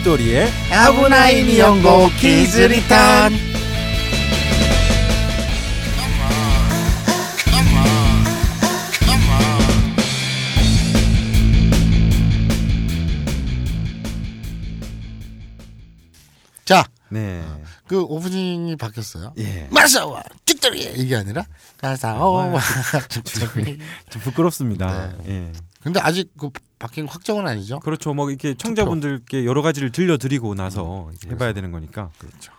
죽돌이의 아브나인 연고 키즈리탄 자, 네. 그 오프닝이 바뀌었어요. 예. 마사와 죽돌이 이게 아니라 마사와 좀 부끄럽습니다. 예. 근데 아직 그 바뀐 확정은 아니죠? 그렇죠. 뭐 이렇게 청자분들께 여러 가지를 들려드리고 나서 이제 해봐야 되는 거니까. 그렇죠.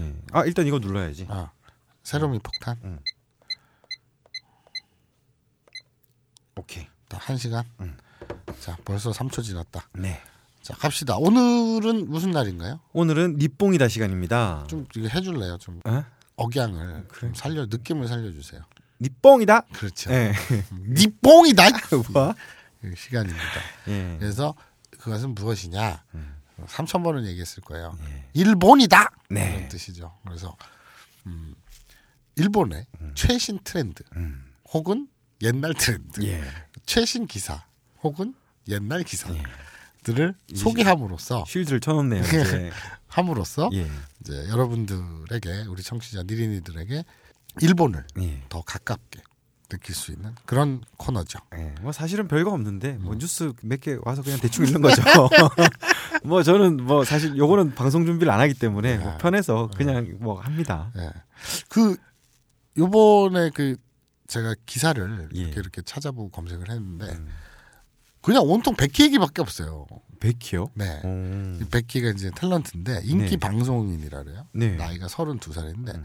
예. 아 일단 이거 눌러야지. 아, 새로미 폭탄. 음. 오케이. 딱한 시간. 음. 자, 벌써 3초 지났다. 네. 자, 갑시다. 오늘은 무슨 날인가요? 오늘은 니뽕이다 시간입니다. 좀 이거 해줄래요? 좀 어? 억양을 그래. 좀 살려 느낌을 살려주세요. 니뽕이다. 그렇죠. 예. 니뽕이다. 뭐? 그 시간입니다. 예. 그래서 그것은 무엇이냐? 음. 3천 번은 얘기했을 거예요. 예. 일본이다. 네. 그런 뜻이죠. 그래서 음, 일본의 최신 트렌드 음. 혹은 옛날 트렌드, 예. 최신 기사 혹은 옛날 예. 기사들을 소개함으로써 쉴드를 쳐놓네요. 이제. 함으로써 예. 이제 여러분들에게 우리 청취자 니린이들에게 일본을 예. 더 가깝게 느낄 수 있는 그런 코너죠. 예, 뭐 사실은 별거 없는데 음. 뭐 뉴스 몇 개 와서 그냥 대충 읽는 거죠. 뭐 저는 뭐 사실 요거는 방송 준비를 안 하기 때문에 뭐 네. 편해서 그냥 뭐 합니다. 예. 그 요번에 그 제가 기사를 예. 이렇게 이렇게 찾아보고 검색을 했는데 음. 그냥 온통 백희 얘기밖에 없어요. 백희요? 네. 오. 이 백희가 이제 탤런트인데 인기 네. 방송인이라 그래요. 네. 나이가 32살인데 음.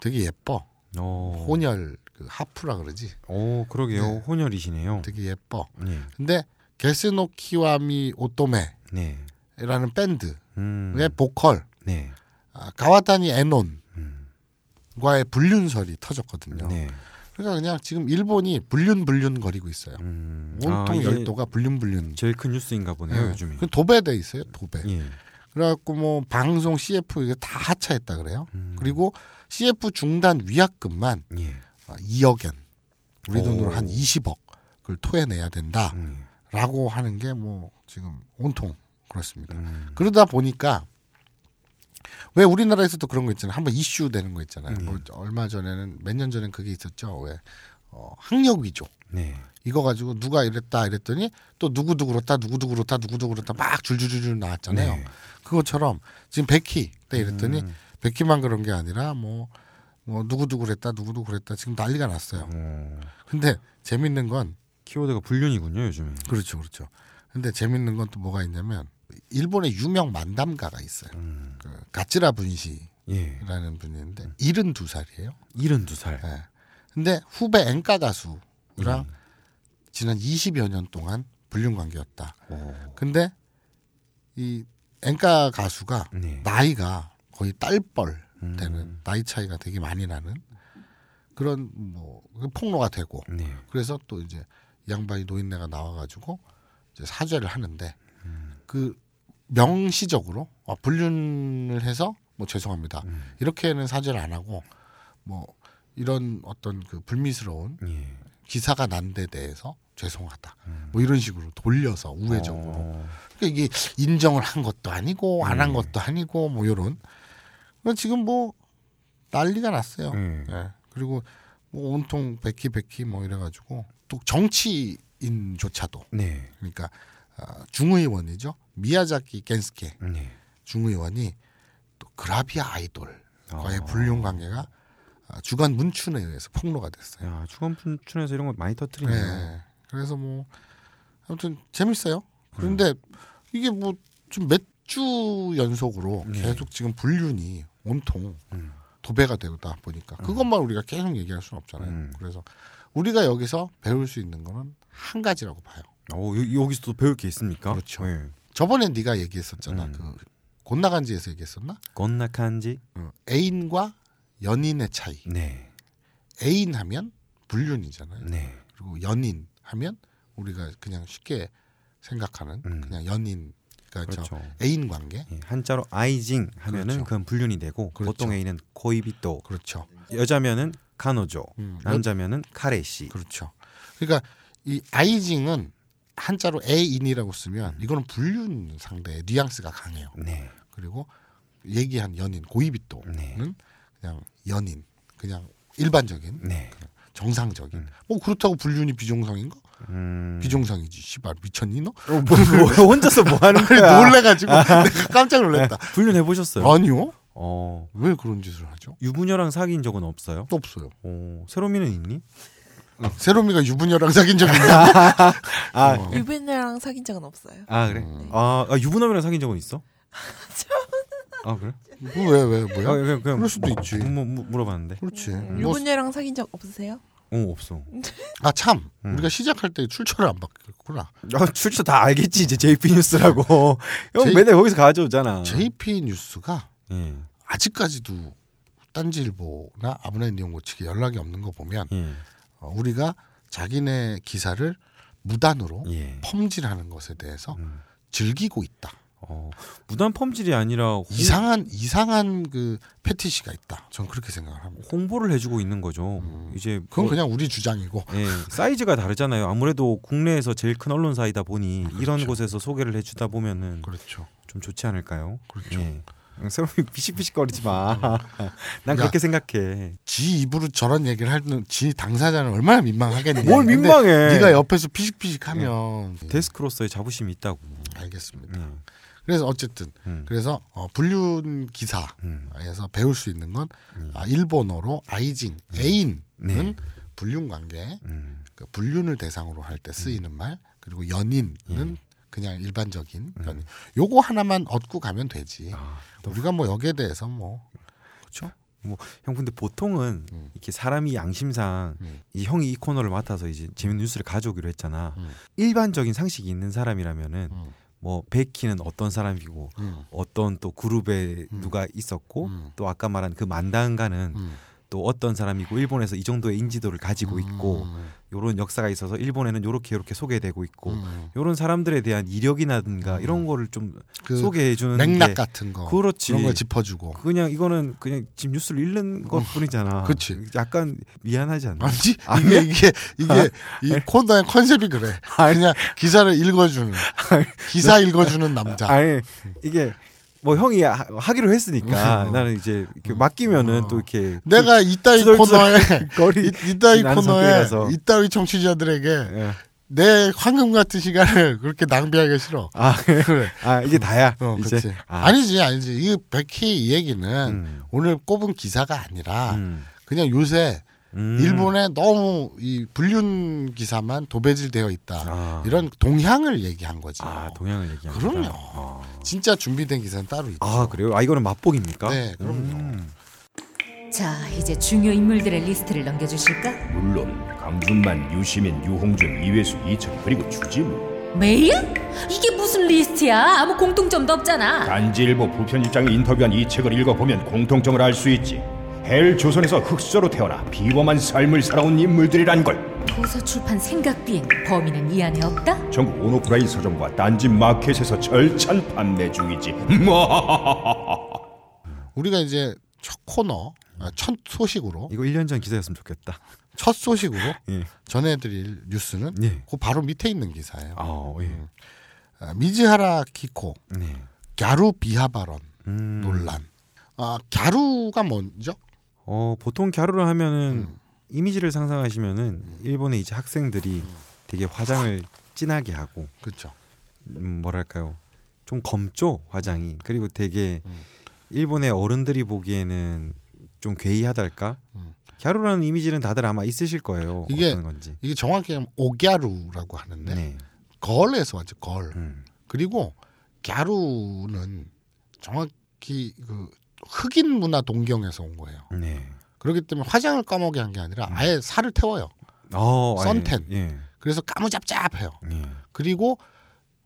되게 예뻐. 오. 혼혈 그 하프라 그러지. 오, 그러게요. 네. 혼혈이시네요. 되게 예뻐. 네. 근데 게스노키와미 오토메라는 네. 밴드의 음. 보컬 네. 아, 가와타니 에논과의 음. 불륜설이 터졌거든요. 네. 그러니까 그냥 지금 일본이 불륜불륜 거리고 있어요. 음. 온통 아, 열도가 불륜불륜. 제일 큰 뉴스인가 보네요, 예. 요즘에. 그 도배돼 있어요. 도배. 예. 그래갖고 뭐 방송 CF 이게 다 하차했다 그래요. 음. 그리고 CF 중단 위약금만 예. 2억엔 우리 돈으로 오. 한 20억을 토해내야 된다라고 음. 하는 게 뭐 지금 온통 그렇습니다. 음. 그러다 보니까 왜 우리나라에서도 그런 거 있잖아요. 한번 이슈 되는 거 있잖아요. 음. 뭐 얼마 전에는 몇 년 전엔 그게 있었죠. 왜 어, 학력 위조 네. 이거 가지고 누가 이랬다 이랬더니 또 누구도 그렇다 누구도 그렇다 누구도 그렇다 막 줄줄줄 나왔잖아요. 네. 그것처럼 지금 백희 때 이랬더니 음. 백희만 그런 게 아니라 뭐, 뭐 누구도 그랬다 누구도 그랬다 지금 난리가 났어요. 어. 근데 재밌는 건 키워드가 불륜이군요, 요즘에. 그렇죠 그렇죠. 근데 재밌는 건 또 뭐가 있냐면 일본의 유명 만담가가 있어요. 음. 그 가츠라 분시라는 예. 분인데 72살이에요. 72살. 예. 근데 후배 엔카 가수랑 음. 지난 20여 년 동안 불륜 관계였다. 오. 근데 이 엔카 가수가 네. 나이가 거의 딸뻘 음. 되는 나이 차이가 되게 많이 나는 그런 뭐 폭로가 되고 네. 그래서 또 이제 이 양반이 노인네가 나와가지고 이제 사죄를 하는데 그 명시적으로 아, 불륜을 해서 뭐 죄송합니다 음. 이렇게는 사죄를 안 하고 뭐 이런 어떤 그 불미스러운 예. 기사가 난 데 대해서 죄송하다 음. 뭐 이런 식으로 돌려서 우회적으로 어. 그러니까 이게 인정을 한 것도 아니고 안한 음. 것도 아니고 뭐 이런 지금 뭐 난리가 났어요. 음. 예. 그리고 뭐 온통 백희 백희 뭐 이래가지고 또 정치인조차도 네. 그러니까 아, 중의원이죠 미야자키 겐스케 네. 중의원이 또 그라비아 아이돌과의 어. 불륜 관계가 아, 주간 문춘에 의해서 폭로가 됐어요. 야, 주간춘에서 이런 거 많이 터뜨리네요. 네. 그래서 뭐 아무튼 재밌어요. 그런데 이게 뭐 좀 몇 주 연속으로 네. 계속 지금 불륜이 온통 음. 도배가 되다 보니까 그것만 우리가 계속 얘기할 수는 없잖아요. 음. 그래서 우리가 여기서 배울 수 있는 거는 한 가지라고 봐요. 어, 여, 여기서 또 배울 게 있습니까? 그렇죠. 예. 저번에 네가 얘기했었잖아. 음. 그 곤나간지에서 얘기했었나? 건나칸지? 어, 애인과 연인의 차이. 네. 애인 하면 불륜이잖아요. 네. 그리고 연인 하면 우리가 그냥 쉽게 생각하는 음. 그냥 연인 그러니까 저 그렇죠. 애인 관계. 예, 한자로 아이징 하면은 그렇죠. 그건 불륜이 되고 그렇죠. 보통 애인은 고이비또 그렇죠. 여자면은 카노조 음, 남자면은 카레시 그렇죠. 그러니까 이 아이징은 한자로 애인이라고 쓰면 이거는 불륜 상대의 뉘앙스가 강해요. 네. 그리고 얘기한 연인 고이비또는 네. 그냥 연인 그냥 일반적인 네. 정상적인 뭐 그렇다고 불륜이 비정상인가? 음. 비정상이지 씨발 미쳤니 너? 어, 뭐, 뭐, 혼자서 뭐 하는 거야? 놀래가지고 내가 깜짝 놀랐다. 불륜 해보셨어요? 아니요? 어. 왜 그런 짓을 하죠? 유부녀랑 사귄 적은 없어요? 또 없어요. 어. 세로미는 있니? 세롬이가 유부녀랑 사귄 적 있나? 아, 어. 유빈이랑 사귄 적은 없어요. 아 그래? 음. 아, 아 유부남이랑 사귄 적은 있어? 아 그래? 왜왜 아, 뭐야? 그냥, 그냥 그럴 수도 있지. 뭐, 뭐, 물어봤는데. 그렇지. 뭐, 음, 유부녀랑 사귄 적 없으세요? 어 없어. 아 참, 음. 우리가 시작할 때 출처를 안 바뀌었구나. 야, 출처 다 알겠지 이제 JP 뉴스라고. 형 J- 맨날 거기서 가져오잖아. JP 뉴스가 예. 아직까지도 딴지일보나 아브라인 니온고 측에 연락이 없는 거 보면 예. 어, 우리가 자기네 기사를 무단으로 예. 펌질하는 것에 대해서 음. 즐기고 있다. 어, 무단 펌질이 아니라 홍, 이상한 이상한 그 패티시가 있다. 저는 그렇게 생각을 합니다. 홍보를 해주고 있는 거죠. 음. 이제 그건 뭐- 그냥 우리 주장이고. 예, 사이즈가 다르잖아요. 아무래도 국내에서 제일 큰 언론사이다 보니 이런 그렇죠. 곳에서 소개를 해주다 보면은 그렇죠. 좀 좋지 않을까요? 그렇죠. 예. 새롬이 비식비식거리지 마. 난 야. 그렇게 생각해. 지 입으로 저런 얘기를 하는 지 당사자는 얼마나 민망하겠니? 뭘 민망해? 네가 옆에서 피식피식하면 데스크로서의 자부심이 있다고. 알겠습니다. 예. 그래서 어쨌든 음. 그래서 어, 불륜 기사에서 음. 배울 수 있는 건 음. 아, 일본어로 아이징 애인은 네. 불륜 관계 음. 그 불륜을 대상으로 할 때 쓰이는 말 그리고 연인은 예. 그냥 일반적인 음. 연인 요거 하나만 얻고 가면 되지 아, 우리가 뭐 여기에 대해서 뭐 그렇죠. 형 근데 보통은 음. 이렇게 사람이 양심상 음. 이 형이 이 코너를 맡아서 이제 재밌는 뉴스를 가져오기로 했잖아. 음. 일반적인 상식이 있는 사람이라면은 음, 뭐 베키는 어떤 사람이고 음, 어떤 또 그룹에 음. 누가 있었고 음. 또 아까 말한 그 만다은가는 음, 또 어떤 사람이고 일본에서 이 정도의 인지도를 가지고 있고 음, 요런 역사가 있어서 일본에는 요렇게 요렇게 소개되고 있고 음. 요런 사람들에 대한 이력이라든가 이런 거를 좀 그 소개해 주는 맥락 게 같은 거 그렇지. 그런 걸 짚어주고 그냥 이거는 그냥 지금 뉴스를 읽는 것뿐이잖아. 그치. 약간 미안하지 않나? 아니지 아니야? 이게 이게 이게 이 코너의 컨셉이 그래 그냥 기사를 읽어주는 기사 읽어주는 남자 아니 이게 뭐 형이 하, 하기로 했으니까 음. 나는 이제 맡기면은 어. 또 이렇게 내가 이따위 투덜투덜 코너에 거리 이, 이따위 나는 코너에. 이따위 청취자들에게 예. 내 황금 같은 시간을 그렇게 낭비하기 싫어. 아, 그래. 아 이게 다야. 어, 이제 그렇지. 아, 아. 니지 아니지. 이 백희 이 얘기는 음. 오늘 꼽은 기사가 아니라 음. 그냥 요새 음. 일본에 너무 이 불륜 기사만 도배질되어 있다. 아. 이런 동향을 얘기한 거지. 아 동향을 얘기하는 그럼요. 아. 진짜 준비된 기사는 따로 있죠. 아 그래요? 아 이거는 맛보기입니까? 네, 그럼요. 음. 자, 이제 중요 인물들의 리스트를 넘겨주실까? 물론 강준만, 유시민, 유홍준, 이외수, 이철 그리고 주진우 메일? 이게 무슨 리스트야? 아무 공통점도 없잖아. 딴지일보 부편집장이 인터뷰한 이 책을 읽어보면 공통점을 알 수 있지 헬조선에서 흙수저로 태어나 비범한 삶을 살아온 인물들이란 걸 도서 출판 생각비행 범인은 이 안에 없다? 전국 온오프라인 서점과 딴지 마켓에서 절찬 판매 중이지 우리가 이제 첫 코너, 아, 첫 소식으로 이거 1년 전 기사였으면 좋겠다. 첫 소식으로 예. 전해드릴 뉴스는 예. 그 바로 밑에 있는 기사예요. 아 예. 아, 미즈하라 키코 네. 갸루 비하 발언 음. 논란. 아 갸루가 뭔죠? 어 보통 갸루를 하면은 음. 이미지를 상상하시면은 일본의 이제 학생들이 되게 화장을 진하게 하고 그렇죠. 음, 뭐랄까요 좀 검죠 화장이 그리고 되게 음. 일본의 어른들이 보기에는 좀 괴이하달까 음. 갸루라는 이미지는 다들 아마 있으실 거예요 이게 어떤 건지 이게 정확히 하면 오갸루라고 하는데 네. 걸에서 왔죠 걸. 음. 그리고 갸루는 정확히 그 흑인 문화 동경에서 온 거예요. 네. 그렇기 때문에 화장을 까먹게 한 게 아니라 아예 살을 태워요. 어, 선텐. 아니, 예. 그래서 까무잡잡해요. 예. 그리고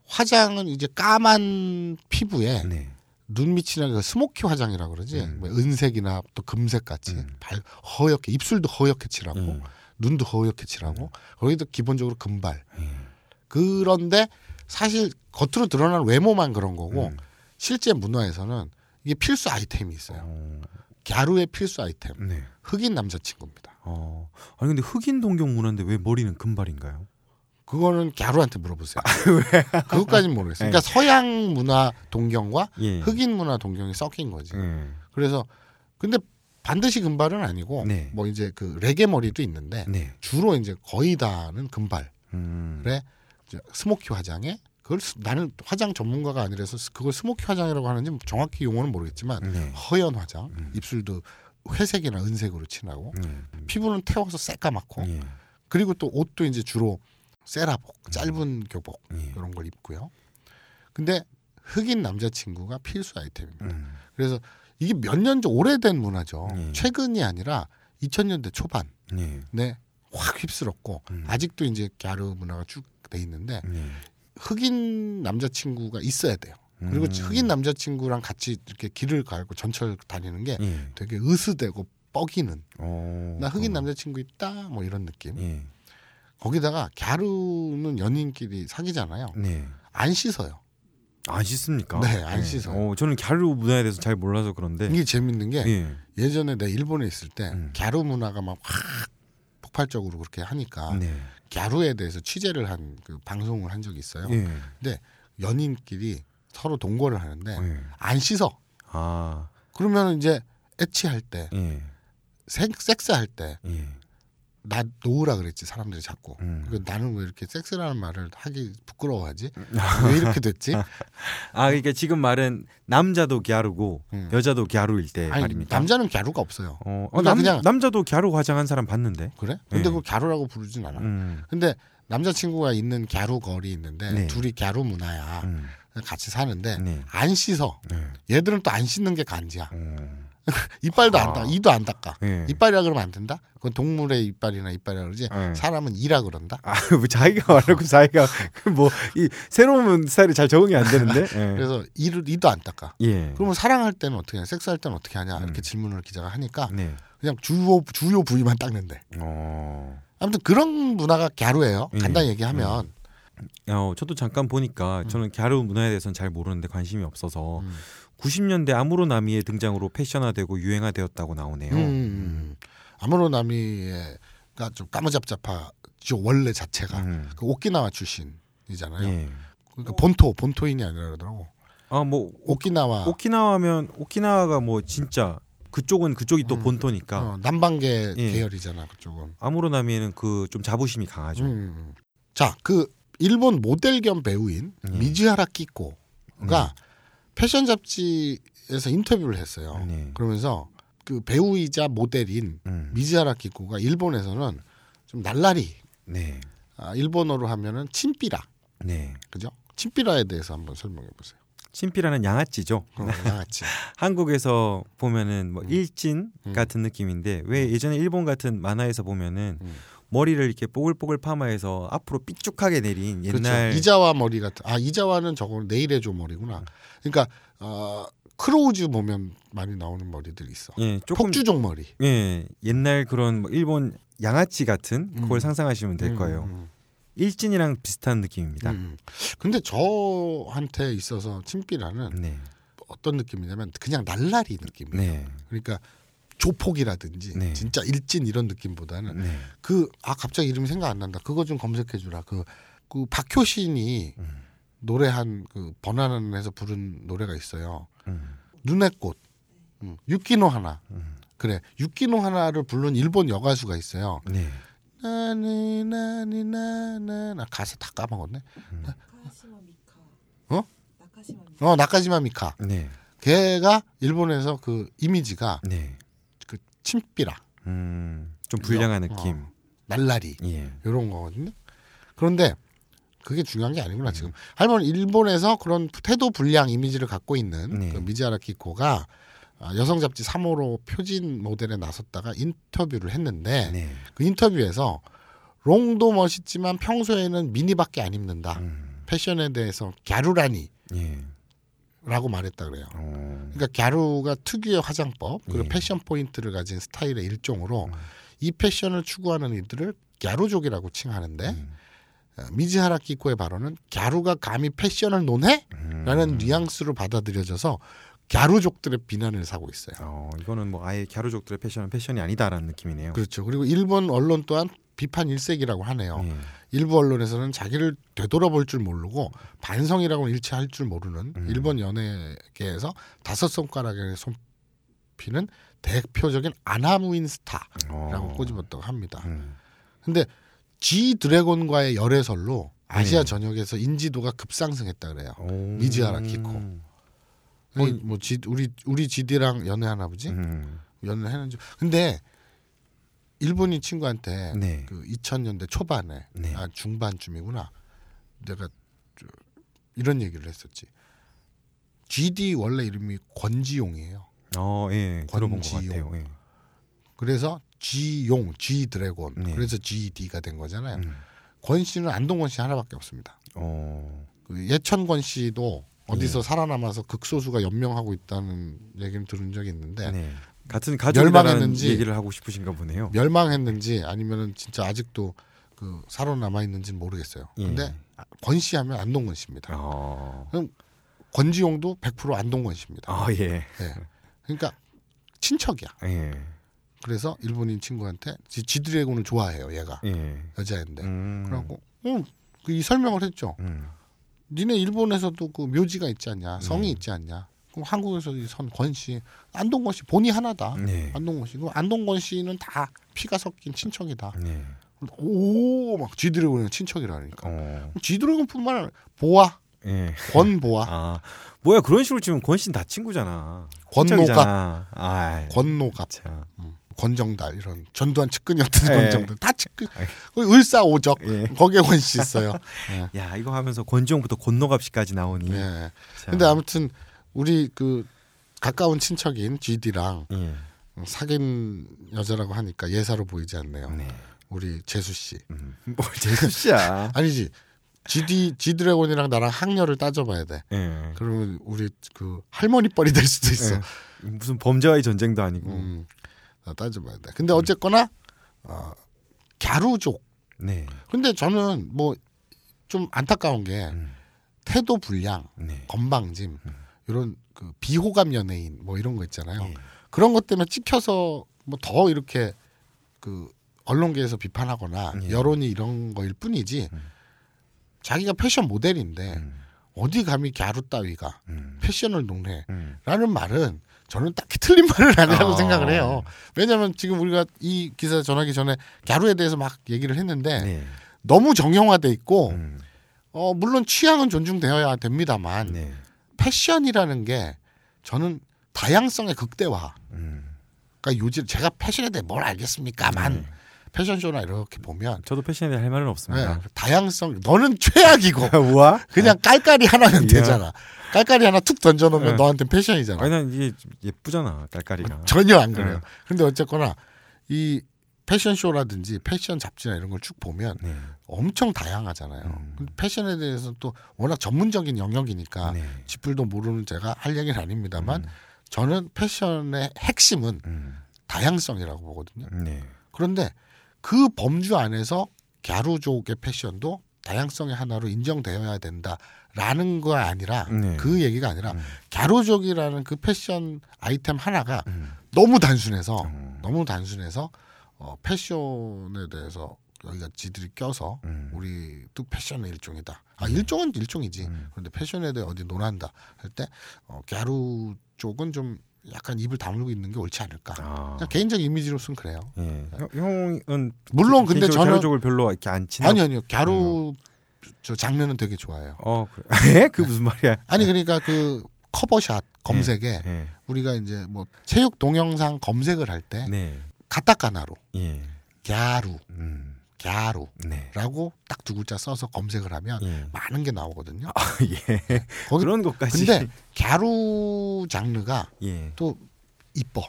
화장은 이제 까만 피부에 네. 눈 밑이나 그 스모키 화장이라고 그러지. 음. 뭐 은색이나 또 금색 같이 음. 발 허옇게 입술도 허옇게 칠하고 음. 눈도 허옇게 칠하고 거기도 기본적으로 금발. 예. 그런데 사실 겉으로 드러나는 외모만 그런 거고 음. 실제 문화에서는 이게 필수 아이템이 있어요. 어, 갸루의 필수 아이템. 네. 흑인 남자친구입니다. 어. 아니 근데 흑인 동경 문화인데 왜 머리는 금발인가요? 그거는 갸루한테 물어보세요. 그것까지는 모르겠어요. 그러니까 네. 서양 문화 동경과 예. 흑인 문화 동경이 섞인 거지. 예. 그래서 근데 반드시 금발은 아니고 네. 뭐 이제 그 레게 머리도 있는데 네. 주로 이제 거의 다는 금발. 음. 그래 스모키 화장에 그걸 스- 나는 화장 전문가가 아니라서 스- 그걸 스모키 화장이라고 하는지 정확히 용어는 모르겠지만 네. 허연 화장 입술도 회색이나 은색으로 칠하고 음. 피부는 태워서 새까맣고 예. 그리고 또 옷도 이제 주로 세라복 짧은 교복 예. 이런 걸 입고요 근데 흑인 남자친구가 필수 아이템입니다 음. 그래서 이게 몇 년 전 오래된 문화죠 예. 최근이 아니라 2000년대 초반 예. 네, 확 휩쓸었고 음. 아직도 이제 갸르 문화가 쭉 돼 있는데 예. 흑인 남자친구가 있어야 돼요. 그리고 음. 흑인 남자친구랑 같이 이렇게 길을 갈고 전철 다니는 게 예. 되게 으스대고 뻐기는 어. 나 흑인 어. 남자친구 있다 뭐 이런 느낌. 예. 거기다가 갸루는 연인끼리 사귀잖아요. 네. 안 씻어요. 안 씻습니까? 네, 안 예. 씻어요. 어, 저는 갸루 문화에 대해서 잘 몰라서 그런데. 이게 재밌는 게 예. 예전에 내가 일본에 있을 때 음. 갸루 문화가 막 확 폭발적으로 그렇게 하니까 네. 갸루에 대해서 취재를 한 그 방송을 한 적이 있어요. 예. 연인끼리 서로 동거를 하는데 예. 안 씻어. 아. 그러면 이제 애치할 때, 예. 생, 섹스할 때, 예. 나 놓으라 그랬지 사람들이 자꾸. 음. 그 나는 왜 이렇게 섹스라는 말을 하기 부끄러워하지? 왜 이렇게 됐지? 아, 그러니까 지금 말은 남자도 갸루고 음. 여자도 갸루일 때 아니 말입니까? 남자는 갸루가 없어요. 어, 어, 그러니까 남, 그냥- 남자도 갸루 화장한 사람 봤는데. 그래? 근데 네. 그걸 갸루라고 부르진 않아. 음. 근데 남자친구가 있는 갸루 거리 있는데 네. 둘이 갸루 문화야. 음. 같이 사는데 네. 안 씻어. 네. 얘들은 또 안 씻는 게 간지야. 어. 이빨도 아. 안 닦아. 이도 안 닦아. 예. 이빨이라 그러면 안 된다? 그건 동물의 이빨이나 이빨이라 그러지. 예. 사람은 이라 그런다. 아, 뭐 자기가 말하고 자기가 뭐 이 새로운 스타일이 잘 적응이 안 되는데. 예. 그래서 이를 이도 안 닦아. 예. 그러면 사랑할 때는 어떻게 하냐? 섹스할 때는 어떻게 하냐? 이렇게 음. 질문을 기자가 하니까 네. 그냥 주요 주요 부위만 닦는데. 어. 아무튼 그런 문화가 갸루예요. 예. 간단히 얘기하면. 어, 저도 잠깐 보니까 저는 갸루 문화에 대해서는 잘 모르는데 관심이 없어서 음. 90년대 아무로나미의 등장으로 패션화되고 유행화되었다고 나오네요. 음, 음. 아무로나미가 좀 까무잡잡하죠 원래 자체가 음. 그 오키나와 출신이잖아요. 예. 그러니까 본토 본토인이 아니라 그러더라고. 아, 뭐 오키나와 오키나와면 오키나와가 뭐 진짜 그쪽은 그쪽이 또 음. 본토니까 어, 남방계 예. 계열이잖아 그쪽은. 아무로나미에는 그 좀 자부심이 강하죠. 음. 자, 그 일본 모델 겸 배우인 예. 미즈하라 키코가 패션 잡지에서 인터뷰를 했어요. 네. 그러면서 그 배우이자 모델인 음. 미즈하라 키코가 일본에서는 좀 날라리 네. 아, 일본어로 하면은 친삐라 네. 그죠? 친삐라에 대해서 한번 설명해 보세요. 친피라는 양아치죠. 어, 양아치. 한국에서 보면은 뭐 일진 음. 같은 느낌인데 왜 예전에 일본 같은 만화에서 보면은 음. 머리를 이렇게 뽀글뽀글 파마해서 앞으로 삐쭉하게 내린 옛날 그렇죠. 이자와 머리 같은. 아 이자와는 저거 내일의조 머리구나. 그러니까 어, 크로우즈 보면 많이 나오는 머리들 있어. 예, 조금 폭주종 머리. 예, 옛날 그런 뭐 일본 양아치 같은 그걸 음. 상상하시면 될 음, 거예요. 음, 일진이랑 비슷한 느낌입니다. 음. 근데 저한테 있어서 친삐라는 네. 어떤 느낌이냐면 그냥 날라리 느낌이에요. 네. 그러니까 조폭이라든지 네. 진짜 일진 이런 느낌보다는 네. 그아 갑자기 이름이 생각 안 난다. 그거 좀 검색해 주라. 그, 그 박효신이 음. 노래한 그 번안에서 부른 노래가 있어요. 음. 눈의 꽃. 음. 유키노 하나. 음. 그래. 유키노 하나를 부른 일본 여가수가 있어요. 네. 나니 나니 나나 나 가사 다 까먹었네. 나카시마 미카. 어? 나카시마 미카. 어 나카지마 미카. 네. 걔가 일본에서 그 이미지가 네. 그 친삐라, 음. 좀 불량한 어. 느낌. 날라리 예. 이런 거거든요. 그런데 그게 중요한 게 아니구나 지금. 할머니 일본에서 그런 태도 불량 이미지를 갖고 있는 네. 그 미즈하라 키코가 아, 여성 잡지 3호로 표진 모델에 나섰다가 인터뷰를 했는데 네. 그 인터뷰에서 롱도 멋있지만 평소에는 미니밖에 안 입는다. 음. 패션에 대해서 갸루라니 예. 라고 말했다 그래요. 어. 그러니까 갸루가 특유의 화장법 그리고 예. 패션 포인트를 가진 스타일의 일종으로 이 패션을 추구하는 이들을 갸루족이라고 칭하는데 음. 어, 미즈하라 키코의 발언은 갸루가 감히 패션을 논해? 음. 라는 뉘앙스로 받아들여져서 갸루족들의 비난을 사고 있어요. 어, 이거는 뭐 아예 갸루족들의 패션은 패션이 아니다라는 느낌이네요. 그렇죠. 그리고 일본 언론 또한 비판 일색이라고 하네요. 예. 일부 언론에서는 자기를 되돌아볼 줄 모르고 반성이라고 일치할 줄 모르는 음. 일본 연예계에서 다섯 손가락에 손피는 대표적인 아나무인 스타라고 어. 꼬집었다고 합니다. 음. 근데 G 드래곤과의 열애설로 아시아 네. 전역에서 인지도가 급상승했다 그래요. 오. 미즈하라 키코. 어, 이뭐 G, 우리 우리 GD랑 연애하나 보지? 음. 연애했는지. 근데 일본인 친구한테 네. 그 2000년대 초반에 네. 아 중반쯤이구나. 내가 저, 이런 얘기를 했었지. GD 원래 이름이 권지용이에요. 어, 예. 권지용. 예. 그래서 G용, G 드래곤. 네. 그래서 GD가 된 거잖아요. 음. 권 씨는 안동권 씨 하나밖에 없습니다. 어. 그 예천권 씨도 어디서 예. 살아남아서 극소수가 연명하고 있다는 얘기를 들은 적이 있는데 네. 같은 가족이라는 얘기를 하고 싶으신가 보네요. 멸망했는지 아니면은 진짜 아직도 그 살아남아 있는지는 모르겠어요. 예. 근데 권씨 하면 안동권 씨입니다. 어. 권지용도 100% 안동권 씨입니다. 아, 예. 예. 그러니까 친척이야. 예. 그래서 일본인 친구한테 지- 지드래곤을 좋아해요. 얘가 예. 여자인데. 음. 그래갖고 응, 그이 설명을 했죠. 음. 니네 일본에서도 그 묘지가 있지 않냐, 성이 네. 있지 않냐. 그럼 한국에서 이선 권씨, 안동권 씨 본이 하나다. 네. 안동권 씨. 그럼 안동권 씨는 다 피가 섞인 친척이다. 네. 오, 막 지드래곤의 친척이라니까. 어. 지드래곤뿐만 아니라 보아, 예. 권보아, 아. 뭐야, 그런 식으로 치면 권씨는 다 친구잖아. 권노갑, 친척이잖아. 아. 권노갑, 참. 음, 권정달 이런 전두환 측근이었던 예. 권정달 다 측근. 아이. 그 을사오적 예. 거기에 권씨 있어요. 예. 야, 이거 하면서 권지용부터 권노갑씨까지 나오니. 예. 참. 근데 아무튼 우리 그 가까운 친척인 GD랑 예. 사귄 여자라고 하니까 예사로 보이지 않네요. 네. 우리 재수 씨. 음. 뭘 재수 씨야. 아니지. GD 지드래곤이랑 나랑 학렬을 따져봐야 돼. 예. 그러면 우리 그 할머니 뻘이 될 수도 있어. 예. 무슨 범죄와의 전쟁도 아니고. 음, 나 따져봐야 돼. 근데 어쨌거나 어, 갸루족. 네. 근데 저는 뭐 좀 안타까운 게 음. 태도 불량, 네. 건방짐 이런 그 비호감 연예인 뭐 이런 거 있잖아요. 예. 그런 것 때문에 찍혀서 뭐 더 이렇게 그 언론계에서 비판하거나 예. 여론이 이런 거일 뿐이지 음. 자기가 패션 모델인데 음. 어디 감히 갸루 따위가 음. 패션을 농해라는 음. 말은 저는 딱히 틀린 말은 아니라고 아. 생각을 해요. 왜냐하면 지금 우리가 이 기사 전하기 전에 갸루에 대해서 막 얘기를 했는데 네. 너무 정형화돼 있고 음. 어 물론 취향은 존중되어야 됩니다만 네. 패션이라는 게 저는 다양성의 극대화. 음. 그러니까 요즘 제가 패션에 대해 뭘 알겠습니까만 네. 패션쇼나 이렇게 보면 저도 패션에 대해 할 말은 없습니다. 네, 다양성 너는 최악이고 우와? 그냥 깔깔이 하나면 야. 되잖아. 깔깔이 하나 툭 던져놓으면 네. 너한테 패션이잖아. 아니 난 이게 좀 예쁘잖아 깔깔이가. 전혀 안 그래요. 네. 근데 어쨌거나 이 패션쇼라든지 패션 잡지나 이런 걸 쭉 보면 네. 엄청 다양하잖아요. 음. 패션에 대해서 또 워낙 전문적인 영역이니까 네. 쥐뿔도 모르는 제가 할 얘기는 아닙니다만 음. 저는 패션의 핵심은 음. 다양성이라고 보거든요. 네. 그런데 그 범주 안에서 갸루족의 패션도 다양성의 하나로 인정되어야 된다라는 거 아니라 네. 그 얘기가 아니라 음. 갸루족이라는 그 패션 아이템 하나가 음. 너무 단순해서 음. 너무 단순해서 어, 패션에 대해서 여기가 지들이 껴서 음. 우리도 패션의 일종이다. 아 일종은 일종이지. 음. 그런데 패션에 대해 어디 논한다 할 때 어, 갸루 쪽은 좀 약간 입을 다물고 있는 게 옳지 않을까. 아. 그냥 개인적 이미지로서는 그래요. 예. 형- 형은 물론 근데 저는 갸루족을 별로 이렇게 안 친하. 아니 아니요 갸루 저 장면은 되게 좋아해요. 어 그래. 그 무슨 말이야? 아니 그러니까 그 커버샷 검색에 예. 우리가 이제 뭐 체육 동영상 검색을 할때 네. 가타카나로 예. 갸루 음. 갸루라고 네. 딱 두 글자 써서 검색을 하면 예. 많은 게 나오거든요. 아, 예. 거기 그런 것까지. 근데 갸루 장르가 예. 또 이뻐.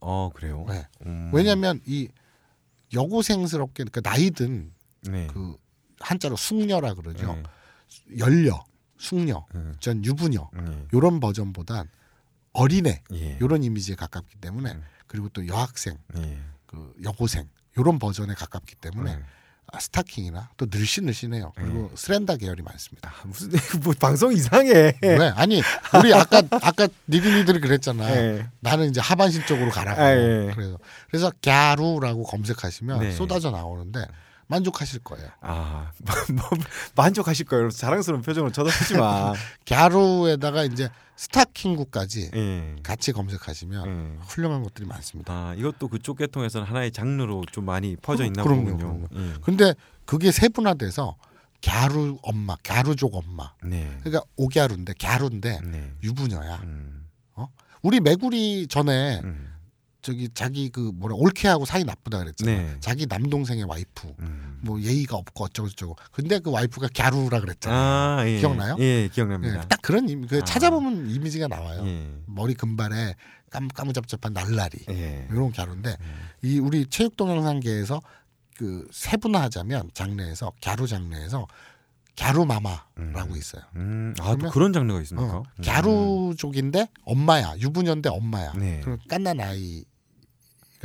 어 그래요. 네. 음. 왜냐하면 이 여고생스럽게 그러니까 나이든 네. 그 한자로 숙녀라 그러죠. 네. 연려, 숙녀, 음. 전 유부녀 네. 요런 버전보단 어린애 예. 요런 이미지에 가깝기 때문에 음. 그리고 또 여학생, 예. 그 여고생 요런 버전에 가깝기 때문에 네. 아, 스타킹이나 또 늘씬늘씬해요. 그리고 스렌다 계열이 많습니다. 아, 무슨 뭐 방송 이상해. 왜? 아니 우리 아까 아까 니들니들이 그랬잖아. 예. 나는 이제 하반신 쪽으로 가라고. 아, 예. 그래서 그래서 갸루라고 검색하시면 네. 쏟아져 나오는데 만족하실 거예요. 아, 뭐, 만족하실 거예요. 자랑스러운 표정으로 쳐다보지 마. 갸루에다가 이제 스타킹구까지 예. 같이 검색하시면 예. 훌륭한 것들이 많습니다. 아, 이것도 그쪽 계통에서는 하나의 장르로 좀 많이 퍼져 있나 그럼요, 보군요. 예. 근데 그게 세분화돼서 갸루 엄마, 갸루족 엄마. 네. 그러니까 오갸루인데 갸루인데 네. 유부녀야. 음. 우리 메구리 전에 음. 저기 자기 그 뭐라 올케하고 사이 나쁘다 그랬잖아. 네. 자기 남동생의 와이프. 음. 뭐 예의가 없고 어쩌고 저쩌고. 근데 그 와이프가 갸루라 그랬잖아. 아, 예. 기억나요? 예, 기억납니다. 예, 딱 그런 이미 그 아. 찾아보면 이미지가 나와요. 예. 머리 금발에 깜 까무잡잡한 날라리 예. 이런 갸루인데 음. 이 우리 체육 동영상계에서 그 세분화하자면 장르에서 갸루 장르에서 갸루 마마라고 음. 있어요. 음, 아, 또 그런 장르가 있습니까? 어, 갸루족인데 엄마야 유부녀인데 엄마야. 네. 그럼 깐난 아이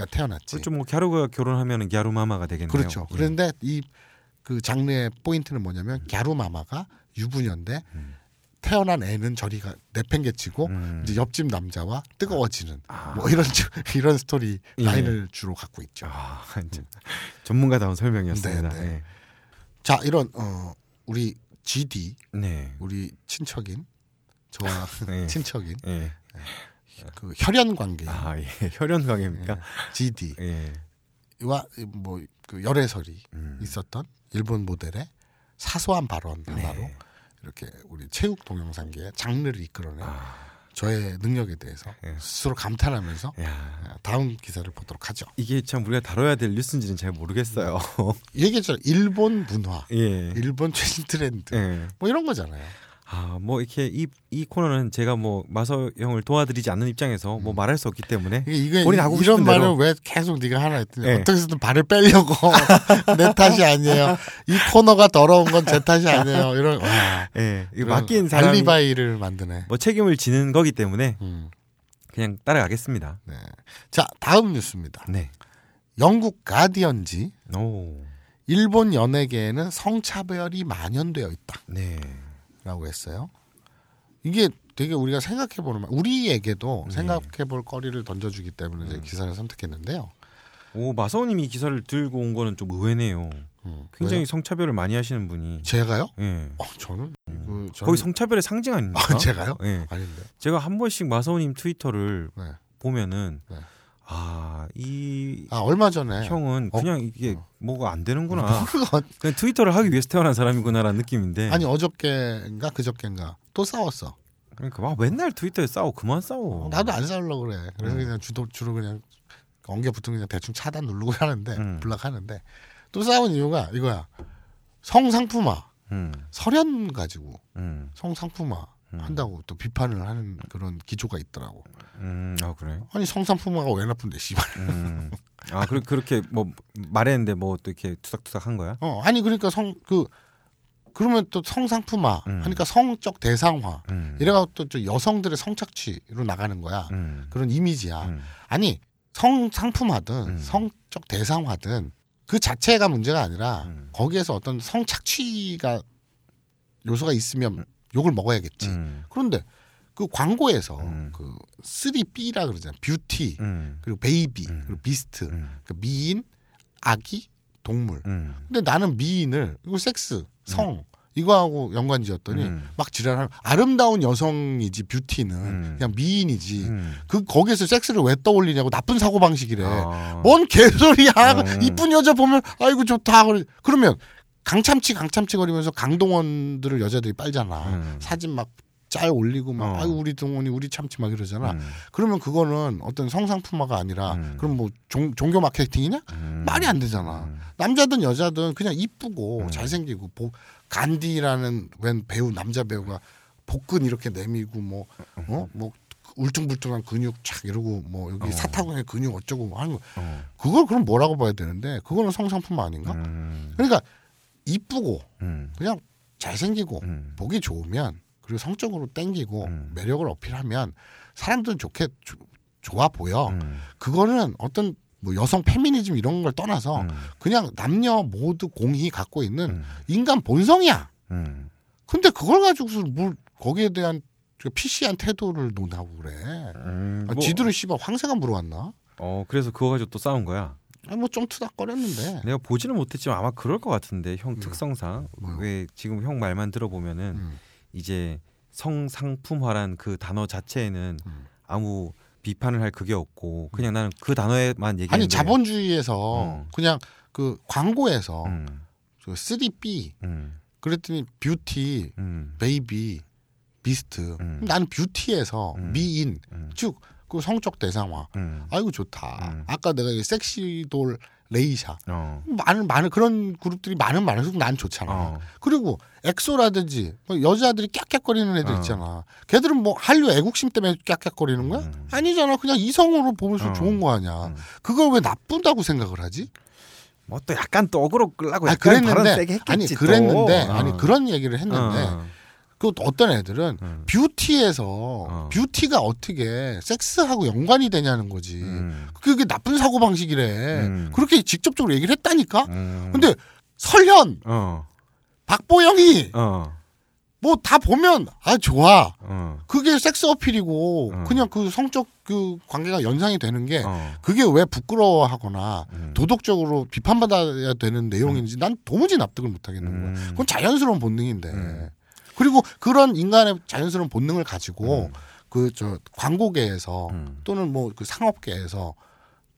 가 태어났지. 그렇죠. 뭐 갸루가 결혼하면은 갸루 마마가 되겠네요. 그렇죠. 예. 그런데 이그 장르의 포인트는 뭐냐면 갸루 마마가 유부녀인데 음. 태어난 애는 저리가 내팽개치고 음. 이제 옆집 남자와 뜨거워지는 아. 뭐 이런 주- 이런 스토리 예. 라인을 주로 갖고 있죠. 아, 이제 전문가다운 설명이었습니다. 네, 네. 자 이런 어 우리 GD 예. 네. 우리 친척인 저와 네. 친척인 예. 그 혈연 관계인 아, 예. 혈연 관계입니까? GD와 예. 뭐그 열애설이 음. 있었던 일본 모델의 사소한 발언 하나로 네. 이렇게 우리 체육 동영상계의 장르를 이끌어낸 아, 저의 능력에 대해서 예. 스스로 감탄하면서 야. 다음 기사를 보도록 하죠. 이게 참 우리가 다뤄야 될 뉴스인지는 잘 모르겠어요. 얘기했죠. 일본 문화, 예. 일본 최신 트렌드 예. 뭐 이런 거잖아요. 아, 뭐 이렇게 이, 이 코너는 제가 뭐 마서 형을 도와드리지 않는 입장에서 뭐 말할 수 없기 때문에 이게, 본인 하고 이런 말을 대로. 왜 계속 네가 하나 했더니 예. 어떻게 해서든 발을 빼려고 내 탓이 아니에요. 이 코너가 더러운 건 제 탓이 아니에요. 이런 와, 예. 이런 맡긴 사람이 알리바이를 만드네. 뭐 책임을 지는 거기 때문에 음, 그냥 따라가겠습니다. 네. 자 다음 뉴스입니다. 네. 영국 가디언지 오. 일본 연예계에는 성차별이 만연되어 네. 있다 라고 했어요. 이게 되게 우리가 생각해 보는 말, 우리에게도 네. 생각해 볼 거리를 던져주기 때문에 음. 기사를 선택했는데요. 오 마사오님이 이 기사를 들고 온 거는 좀 의외네요. 음, 굉장히 왜요? 성차별을 많이 하시는 분이. 제가요? 예. 어, 저는 그 저는 거의 성차별의 상징 아닙니까? 아, 제가요? 예. 아닌데. 제가 한 번씩 마사오님 트위터를 네. 보면은 네. 아, 이 아 얼마 전에 형은 어? 그냥 이게 어. 뭐가 안 되는구나. 그냥 트위터를 하기 위해서 태어난 사람이구나라는 느낌인데. 아니 어저께인가 그저께인가 또 싸웠어. 그러니까 와, 맨날 트위터에 싸워 그만 싸워. 나도 안 싸우려고 그래. 그래서 음. 그냥 주도 주로 그냥 엉겨 붙으면 그냥 대충 차단 누르고 하는데 음. 블락하는데 또 싸운 이유가 이거야. 성상품화 음, 설현 가지고 음, 성상품화 음. 한다고 또 비판을 하는 그런 기조가 있더라고. 음, 아 그래. 아니 성상품화가 왜 나쁜데 씨발. 음, 아 그, 그렇게 뭐 말했는데 뭐 또 이렇게 투닥투닥 한 거야? 어 아니 그러니까 성 그 그러면 또 성상품화 음. 하니까 성적 대상화 음, 이래가 또저 여성들의 성착취로 나가는 거야. 음, 그런 이미지야. 음, 아니 성상품화든 음. 성적 대상화든 그 자체가 문제가 아니라 음. 거기에서 어떤 성착취가 요소가 있으면 욕을 먹어야겠지. 음, 그런데 그 광고에서 음. 그 3B라 그러잖아. 뷰티 음, 그리고 baby 음. 그리고 beast 음, 그 미인 아기 동물. 음, 근데 나는 미인을 이거 섹스 성 이거하고 연관지었더니 음. 막 지랄하는 아름다운 여성이지 beauty는 음. 그냥 미인이지 음. 그 거기에서 섹스를 왜 떠올리냐고 나쁜 사고 방식이래. 아. 뭔 개소리야. 음. 이쁜 여자 보면 아이고 좋다. 그러- 그러면 강참치 강참치 거리면서 강동원들을 여자들이 빨잖아. 음. 사진 막 짤 올리고 막 어. 아이고 우리 동원이 우리 참치 막 이러잖아. 음, 그러면 그거는 어떤 성상품화가 아니라 음. 그럼 뭐 종, 종교 마케팅이냐? 음. 말이 안 되잖아. 음. 남자든 여자든 그냥 이쁘고 음. 잘생기고 보, 간디라는 웬 배우 남자 배우가 복근 이렇게 내미고 뭐 어? 뭐 울퉁불퉁한 근육 촥 이러고 뭐 여기 어. 사타구니 근육 어쩌고 하는 거 어. 그걸 그럼 뭐라고 봐야 되는데 그거는 성상품 아닌가? 음, 그러니까 이쁘고 음, 그냥 잘생기고 음. 보기 좋으면 그리고 성적으로 땡기고 음. 매력을 어필하면 사람들은 좋게 조- 좋아 보여. 음. 그거는 어떤 뭐 여성 페미니즘 이런 걸 떠나서 음. 그냥 남녀 모두 공히 갖고 있는 음. 인간 본성이야. 음. 근데 그걸 가지고서 뭘 거기에 대한 그 PC한 태도를 논하고 그래. 음, 아, 뭐, 지들은 씨발 황새가 물어왔나? 어 그래서 그거 가지고 또 싸운 거야. 아, 뭐 좀 투닥거렸는데. 내가 보지는 못했지만 아마 그럴 것 같은데 형 특성상 뭐요? 왜 지금 형 말만 들어보면은 음. 이제 성상품화란 그 단어 자체에는 음. 아무 비판을 할 그게 없고 그냥 나는 그 단어에만 얘기하는데 아니 자본주의에서 어. 그냥 그 광고에서 음, 그 3B 음, 그랬더니 뷰티, 음, baby, beast. 음. 나는 beauty에서 음. 미인 음, 즉 그 성적 대상화. 음. 아이고 좋다. 음. 아까 내가 이 섹시돌 레이샤 어, 많은 많은 그런 그룹들이 많은 많을수록 난 좋잖아. 어. 그리고 엑소라든지 뭐 여자들이 꺅꺅거리는 애들 어. 있잖아. 걔들은 뭐 한류 애국심 때문에 꺅꺅거리는 거야? 음. 아니잖아. 그냥 이성으로 보면서 어. 좋은 거 아니야. 음. 그걸 왜 나쁘다고 생각을 하지? 뭐 또 약간 또 어그로 끌라고 아니 약간 발언 그랬는데 아니 또. 그랬는데 어. 아니 그런 얘기를 했는데 어. 그 어떤 애들은 음. 뷰티에서 어. 뷰티가 어떻게 섹스하고 연관이 되냐는 거지. 음. 그게 나쁜 사고 방식이래. 음. 그렇게 직접적으로 얘기를 했다니까. 음. 근데 설현, 어, 박보영이 어, 뭐다 보면 아 좋아. 어, 그게 섹스 어필이고 어. 그냥 그 성적 그 관계가 연상이 되는 게 어. 그게 왜 부끄러워하거나 음. 도덕적으로 비판받아야 되는 내용인지 난 도무지 납득을 못 하겠는 거야. 음. 그건 자연스러운 본능인데. 음. 그리고 그런 인간의 자연스러운 본능을 가지고 음. 그저 광고계에서 음. 또는 뭐 그 상업계에서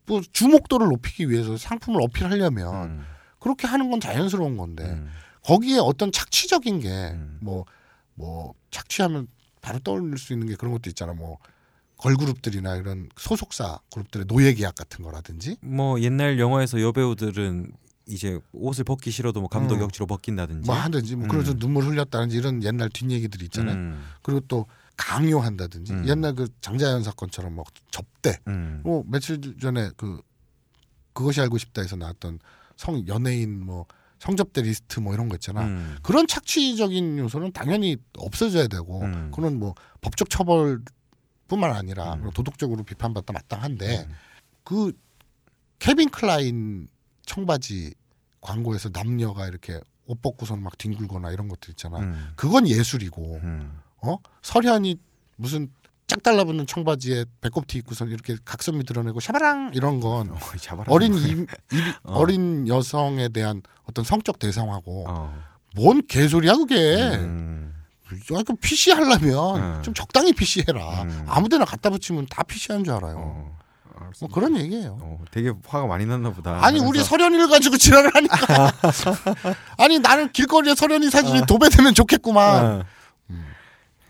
뭐 주목도를 높이기 위해서 상품을 어필하려면 음. 그렇게 하는 건 자연스러운 건데 음. 거기에 어떤 착취적인 게 음. 뭐뭐 착취하면 바로 떠올릴 수 있는 게 그런 것도 있잖아. 뭐 걸그룹들이나 이런 소속사 그룹들의 노예 계약 같은 거라든지 뭐 옛날 영화에서 여배우들은 이제 옷을 벗기 싫어도 뭐 감독 음. 억지로 벗긴다든지 뭐 하든지 뭐 음. 그래서 눈물 흘렸다든지 이런 옛날 뒷얘기들이 있잖아요. 음. 그리고 또 강요한다든지 음. 옛날 그 장자연 사건처럼 뭐 접대 음. 뭐 며칠 전에 그 그것이 알고 싶다에서 나왔던 성 연예인 뭐 성접대 리스트 뭐 이런 거 있잖아. 음. 그런 착취적인 요소는 당연히 없어져야 되고 음. 그건 뭐 법적 처벌뿐만 아니라 도덕적으로 비판받다 마땅한데 음. 그 케빈 클라인 청바지 광고에서 남녀가 이렇게 옷 벗고선 막 뒹굴거나 이런 것들 있잖아. 음. 그건 예술이고 음. 어 설현이 무슨 짝 달라붙는 청바지에 배꼽티 입고선 이렇게 각선미 드러내고 샤바랑 이런 건 어. 어린 이, 이- 어. 어린 여성에 대한 어떤 성적 대상화고 어. 뭔 개소리야 그게 음. 아, 그 PC 하려면 음. 좀 적당히 PC 해라 음. 아무데나 갖다 붙이면 다 PC 하는 줄 알아요 어. 뭐 그런 얘기예요 어, 되게 화가 많이 났나 보다. 아니 우리 그래서- 설현이를 가지고 지랄을 하니까 아니 나는 길거리에 설현이 사진이 도배되면 좋겠구만 어.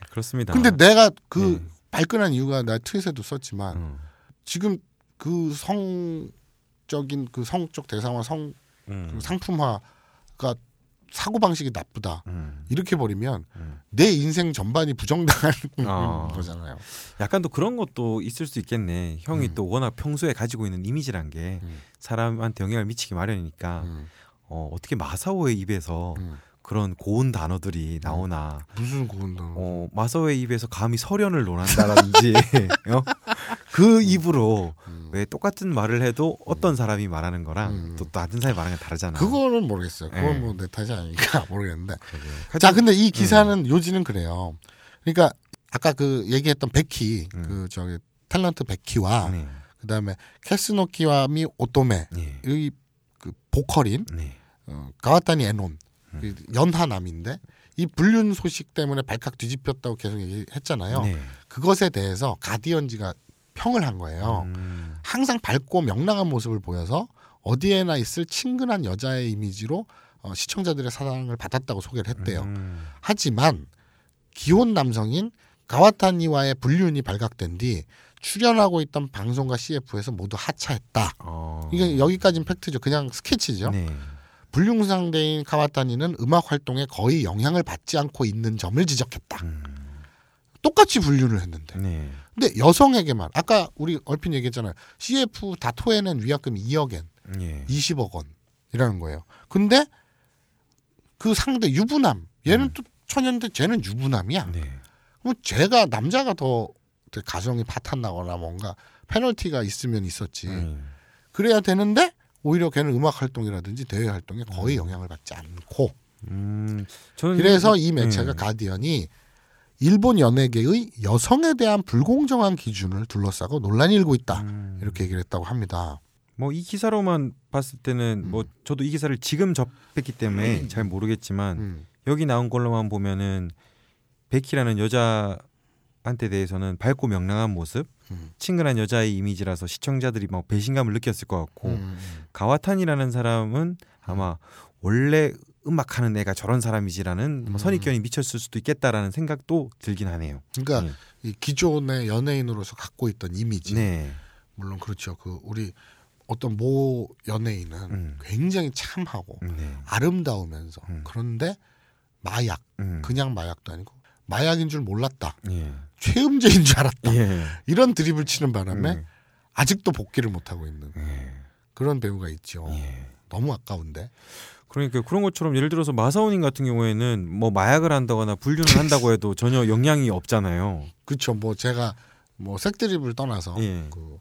그렇습니다. 근데 내가 그 음. 발끈한 이유가 나 트윗에도 썼지만 음. 지금 그 성적인 그 성적 대상화 성 음. 그 상품화가 사고 방식이 나쁘다 음. 이렇게 버리면 음. 내 인생 전반이 부정당하는 어. 거잖아요. 약간 또 그런 것도 있을 수 있겠네. 형이 음. 또 워낙 평소에 가지고 있는 이미지란 게 음. 사람한테 영향을 미치기 마련이니까 음, 어, 어떻게 마사오의 입에서 음. 그런 고운 단어들이 나오나 무슨 고운다. 어, 마사오의 입에서 감히 설현을 논한다든지 어? 그 입으로 음. 왜 똑같은 말을 해도 어떤 사람이 말하는 거랑 음. 또 다른 사람이 말하는 게 다르잖아. 그거는 모르겠어요. 그건 네. 뭐내 탓이 아니니까 모르겠는데. 그러게요. 자, 근데 이 기사는 요지는 그래요. 그러니까 아까 그 얘기했던 베키, 음. 그 저기 탤런트 베키와 네. 그다음에 캐스노키와 미 오토메 네. 이그 보컬인 네. 어, 가와타니 에논 음. 그 연하남인데 이 불륜 소식 때문에 발칵 뒤집혔다고 계속 얘기했잖아요. 네. 그것에 대해서 가디언지가 평을 한 거예요. 음. 항상 밝고 명랑한 모습을 보여서 어디에나 있을 친근한 여자의 이미지로 어, 시청자들의 사랑을 받았다고 소개를 했대요. 음. 하지만 기혼 남성인 가와타니와의 불륜이 발각된 뒤 출연하고 있던 방송과 CF에서 모두 하차했다. 어. 이게 여기까지는 팩트죠. 그냥 스케치죠. 네. 불륜 상대인 카와타니는 음악 활동에 거의 영향을 받지 않고 있는 점을 지적했다. 음. 똑같이 불륜을 했는데. 네. 근데 여성에게만 아까 우리 얼핏 얘기했잖아요. CF 다 토해낸 위약금이 2억엔, 예. 20억 원이라는 거예요. 근데 그 상대 유부남 얘는 또 천연데 쟤는 유부남이야. 네. 그럼 쟤가 남자가 더 가정이 파탄 나거나 뭔가 페널티가 있으면 있었지. 음. 그래야 되는데 오히려 걔는 음악 활동이라든지 대외 활동에 거의 영향을 받지 않고 음, 그래서 이 매체가 음. 가디언이 일본 연예계의 여성에 대한 불공정한 기준을 둘러싸고 논란이 일고 있다 음. 이렇게 얘기를 했다고 합니다. 뭐 이 기사로만 봤을 때는 뭐 저도 이 기사를 지금 접했기 때문에 잘 모르겠지만 음. 여기 나온 걸로만 보면은 베키라는 여자 한테 대해서는 밝고 명랑한 모습, 음. 친근한 여자의 이미지라서 시청자들이 막 배신감을 느꼈을 것 같고 음. 가와탄이라는 사람은 아마 원래 음악하는 애가 저런 사람이지라는 뭐 음. 선입견이 미쳤을 수도 있겠다라는 생각도 들긴 하네요. 그러니까 네. 이 기존의 연예인으로서 갖고 있던 이미지 네. 물론 그렇죠. 그 우리 어떤 모 연예인은 음. 굉장히 참하고 네. 아름다우면서 음. 그런데 마약 음. 그냥 마약도 아니고 마약인 줄 몰랐다. 예. 최음제인 줄 알았다. 예. 이런 드립을 치는 바람에 음. 아직도 복귀를 못 하고 있는 예. 그런 배우가 있죠. 예. 너무 아까운데. 그러니까 그런 것처럼 예를 들어서 마사오님 같은 경우에는 뭐 마약을 한다거나 불륜을 한다고 해도 전혀 영향이 없잖아요. 그렇죠. 뭐 제가 뭐 색드립을 떠나서 예. 그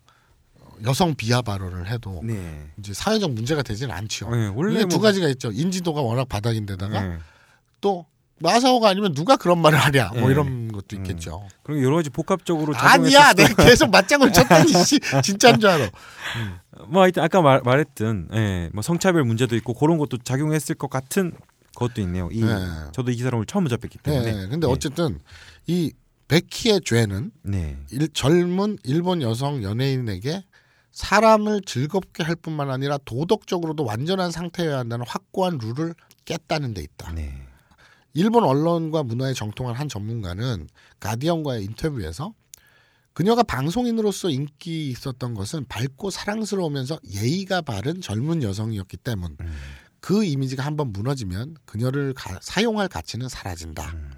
어, 여성 비하 발언을 해도 네. 이제 사회적 문제가 되지는 않죠. 예, 원래 두 뭐- 가지가 있죠. 인지도가 워낙 바닥인데다가 예. 또 마사오가 아니면 누가 그런 말을 하냐 뭐 예. 이런 것도 있겠죠. 그리고 여러 가지 복합적으로 아니야, 내가 계속 맞장을 쳤더니 씨, 진짜인 줄 알아. 뭐 하여튼 아까 말, 말했던 예, 뭐 성차별 문제도 있고 그런 것도 작용했을 것 같은 것도 있네요. 이 네. 저도 이 오늘 처음 접했기 때문에. 네, 근데 예. 어쨌든 이 베키의 죄는 네. 일, 젊은 일본 여성 연예인에게 사람을 즐겁게 할 뿐만 아니라 도덕적으로도 완전한 상태여야 한다는 확고한 룰을 깼다는 데 있다. 네. 일본 언론과 문화에 정통한 한 전문가는 가디언과의 인터뷰에서 그녀가 방송인으로서 인기 있었던 것은 밝고 사랑스러우면서 예의가 바른 젊은 여성이었기 때문. 음. 그 이미지가 한번 무너지면 그녀를 가- 사용할 가치는 사라진다. 음.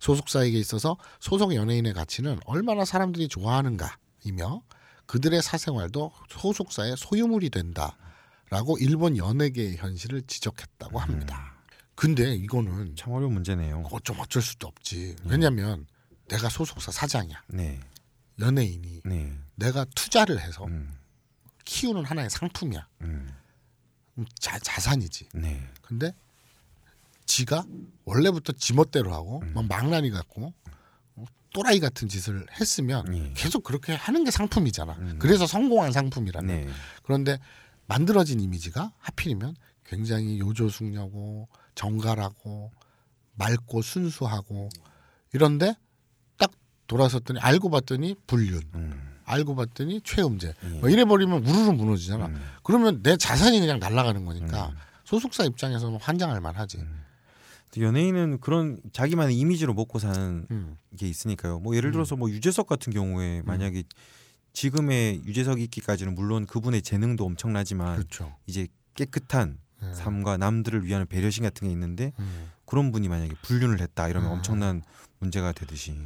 소속사에게 있어서 소속 연예인의 가치는 얼마나 사람들이 좋아하는가이며 그들의 사생활도 소속사의 소유물이 된다라고 일본 연예계의 현실을 지적했다고 합니다. 근데 이거는 참 어려운 문제네요. 어쩜 어쩔 수도 없지. 왜냐면 내가 소속사 사장이야. 네. 연예인이 네. 내가 투자를 해서 음. 키우는 하나의 상품이야. 음. 그럼 자, 자산이지. 네. 근데 지가 원래부터 지멋대로 하고 음. 막 망나니 같고 어, 또라이 같은 짓을 했으면 예. 계속 그렇게 하는 게 상품이잖아. 음. 그래서 성공한 상품이라는. 네. 그런데 만들어진 이미지가 하필이면 굉장히 요조숙녀고 정갈하고 맑고 순수하고 이런데 딱 돌아섰더니 알고 봤더니 불륜, 음. 알고 봤더니 최음제. 예. 뭐 이래 버리면 우르르 무너지잖아. 음. 그러면 내 자산이 그냥 날아가는 거니까 소속사 입장에서는 환장할 만하지. 음. 연예인은 그런 자기만의 이미지로 먹고 사는 음. 게 있으니까요. 뭐 예를 들어서 뭐 유재석 같은 경우에 만약에 지금의 유재석이 있기까지는 물론 그분의 재능도 엄청나지만 그렇죠. 이제 깨끗한 네. 삶과 남들을 위한 배려심 같은 게 있는데 음. 그런 분이 만약에 불륜을 했다 이러면 음. 엄청난 문제가 되듯이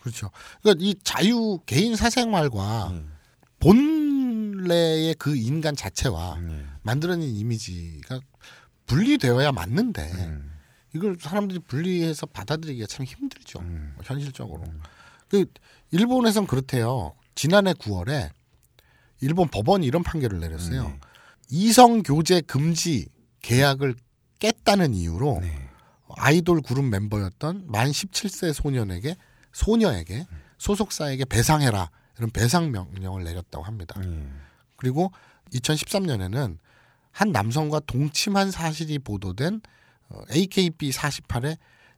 그렇죠. 그러니까 이 자유 개인 사생활과 네. 본래의 그 인간 자체와 네. 만들어낸 이미지가 분리되어야 맞는데 음. 이걸 사람들이 분리해서 받아들이기가 참 힘들죠. 음. 현실적으로. 그 일본에선 그렇대요. 지난해 9월에 일본 법원이 이런 판결을 내렸어요. 네. 이성 교제 금지 계약을 깼다는 이유로 네. 아이돌 그룹 멤버였던 만 17세 소년에게 소녀에게 소속사에게 배상해라 이런 배상 명령을 내렸다고 합니다. 네. 그리고 2013년에는 한 남성과 동침한 사실이 보도된 어, AKB 48의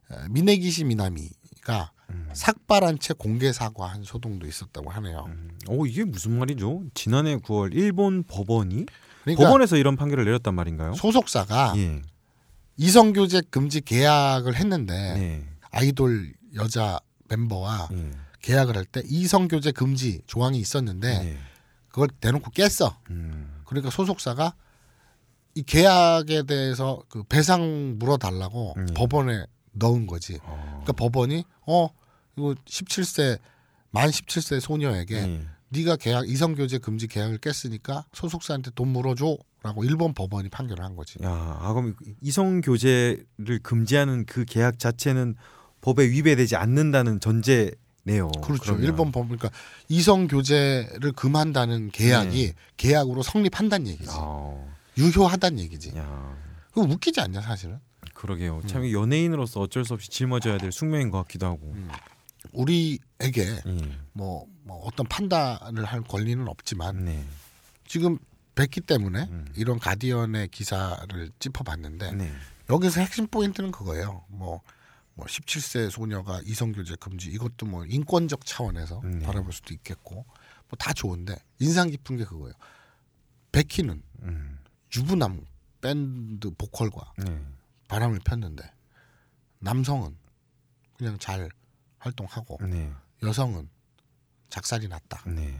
어, 미네기시 미나미가 삭발한 채 공개 사과한 소동도 있었다고 하네요. 오 이게 무슨 말이죠? 지난해 9월 일본 법원이 그러니까 법원에서 이런 판결을 내렸단 말인가요? 소속사가 예. 이성 교제 금지 계약을 했는데 네. 아이돌 여자 멤버와 예. 계약을 할 때 이성 교제 금지 조항이 있었는데 네. 그걸 대놓고 깼어. 음. 그러니까 소속사가 이 계약에 대해서 그 배상 물어달라고 음. 법원에 넣은 거지. 어. 그러니까 법원이 어 이거 17세 만 17세 소녀에게 네. 네가 계약 이성 교제 금지 계약을 깼으니까 소속사한테 돈 물어줘라고 일본 법원이 판결을 한 거지. 야, 아 그럼 이성 교제를 금지하는 그 계약 자체는 법에 위배되지 않는다는 전제 네요. 그렇죠. 그러면. 일본 법 그러니까 이성 교제를 금한다는 계약이 네. 계약으로 성립한다는 얘기지. 아, 유효하다는 얘기지. 야, 그거 웃기지 않냐 사실은? 그러게요. 참 연예인으로서 어쩔 수 없이 짊어져야 될 숙명인 것 같기도 하고. 음. 우리에게 예. 뭐, 뭐 어떤 판단을 할 권리는 없지만 네. 지금 뵙기 때문에 음. 이런 가디언의 기사를 짚어봤는데 네. 여기서 핵심 포인트는 그거예요. 뭐, 뭐 17세 소녀가 이성교제 금지 이것도 뭐 인권적 차원에서 네. 바라볼 수도 있겠고 뭐 다 좋은데 인상 깊은 게 그거예요. 베키는 음. 유부남 밴드 보컬과 네. 바람을 폈는데 남성은 그냥 잘 활동하고 네. 여성은 작살이 났다. 네.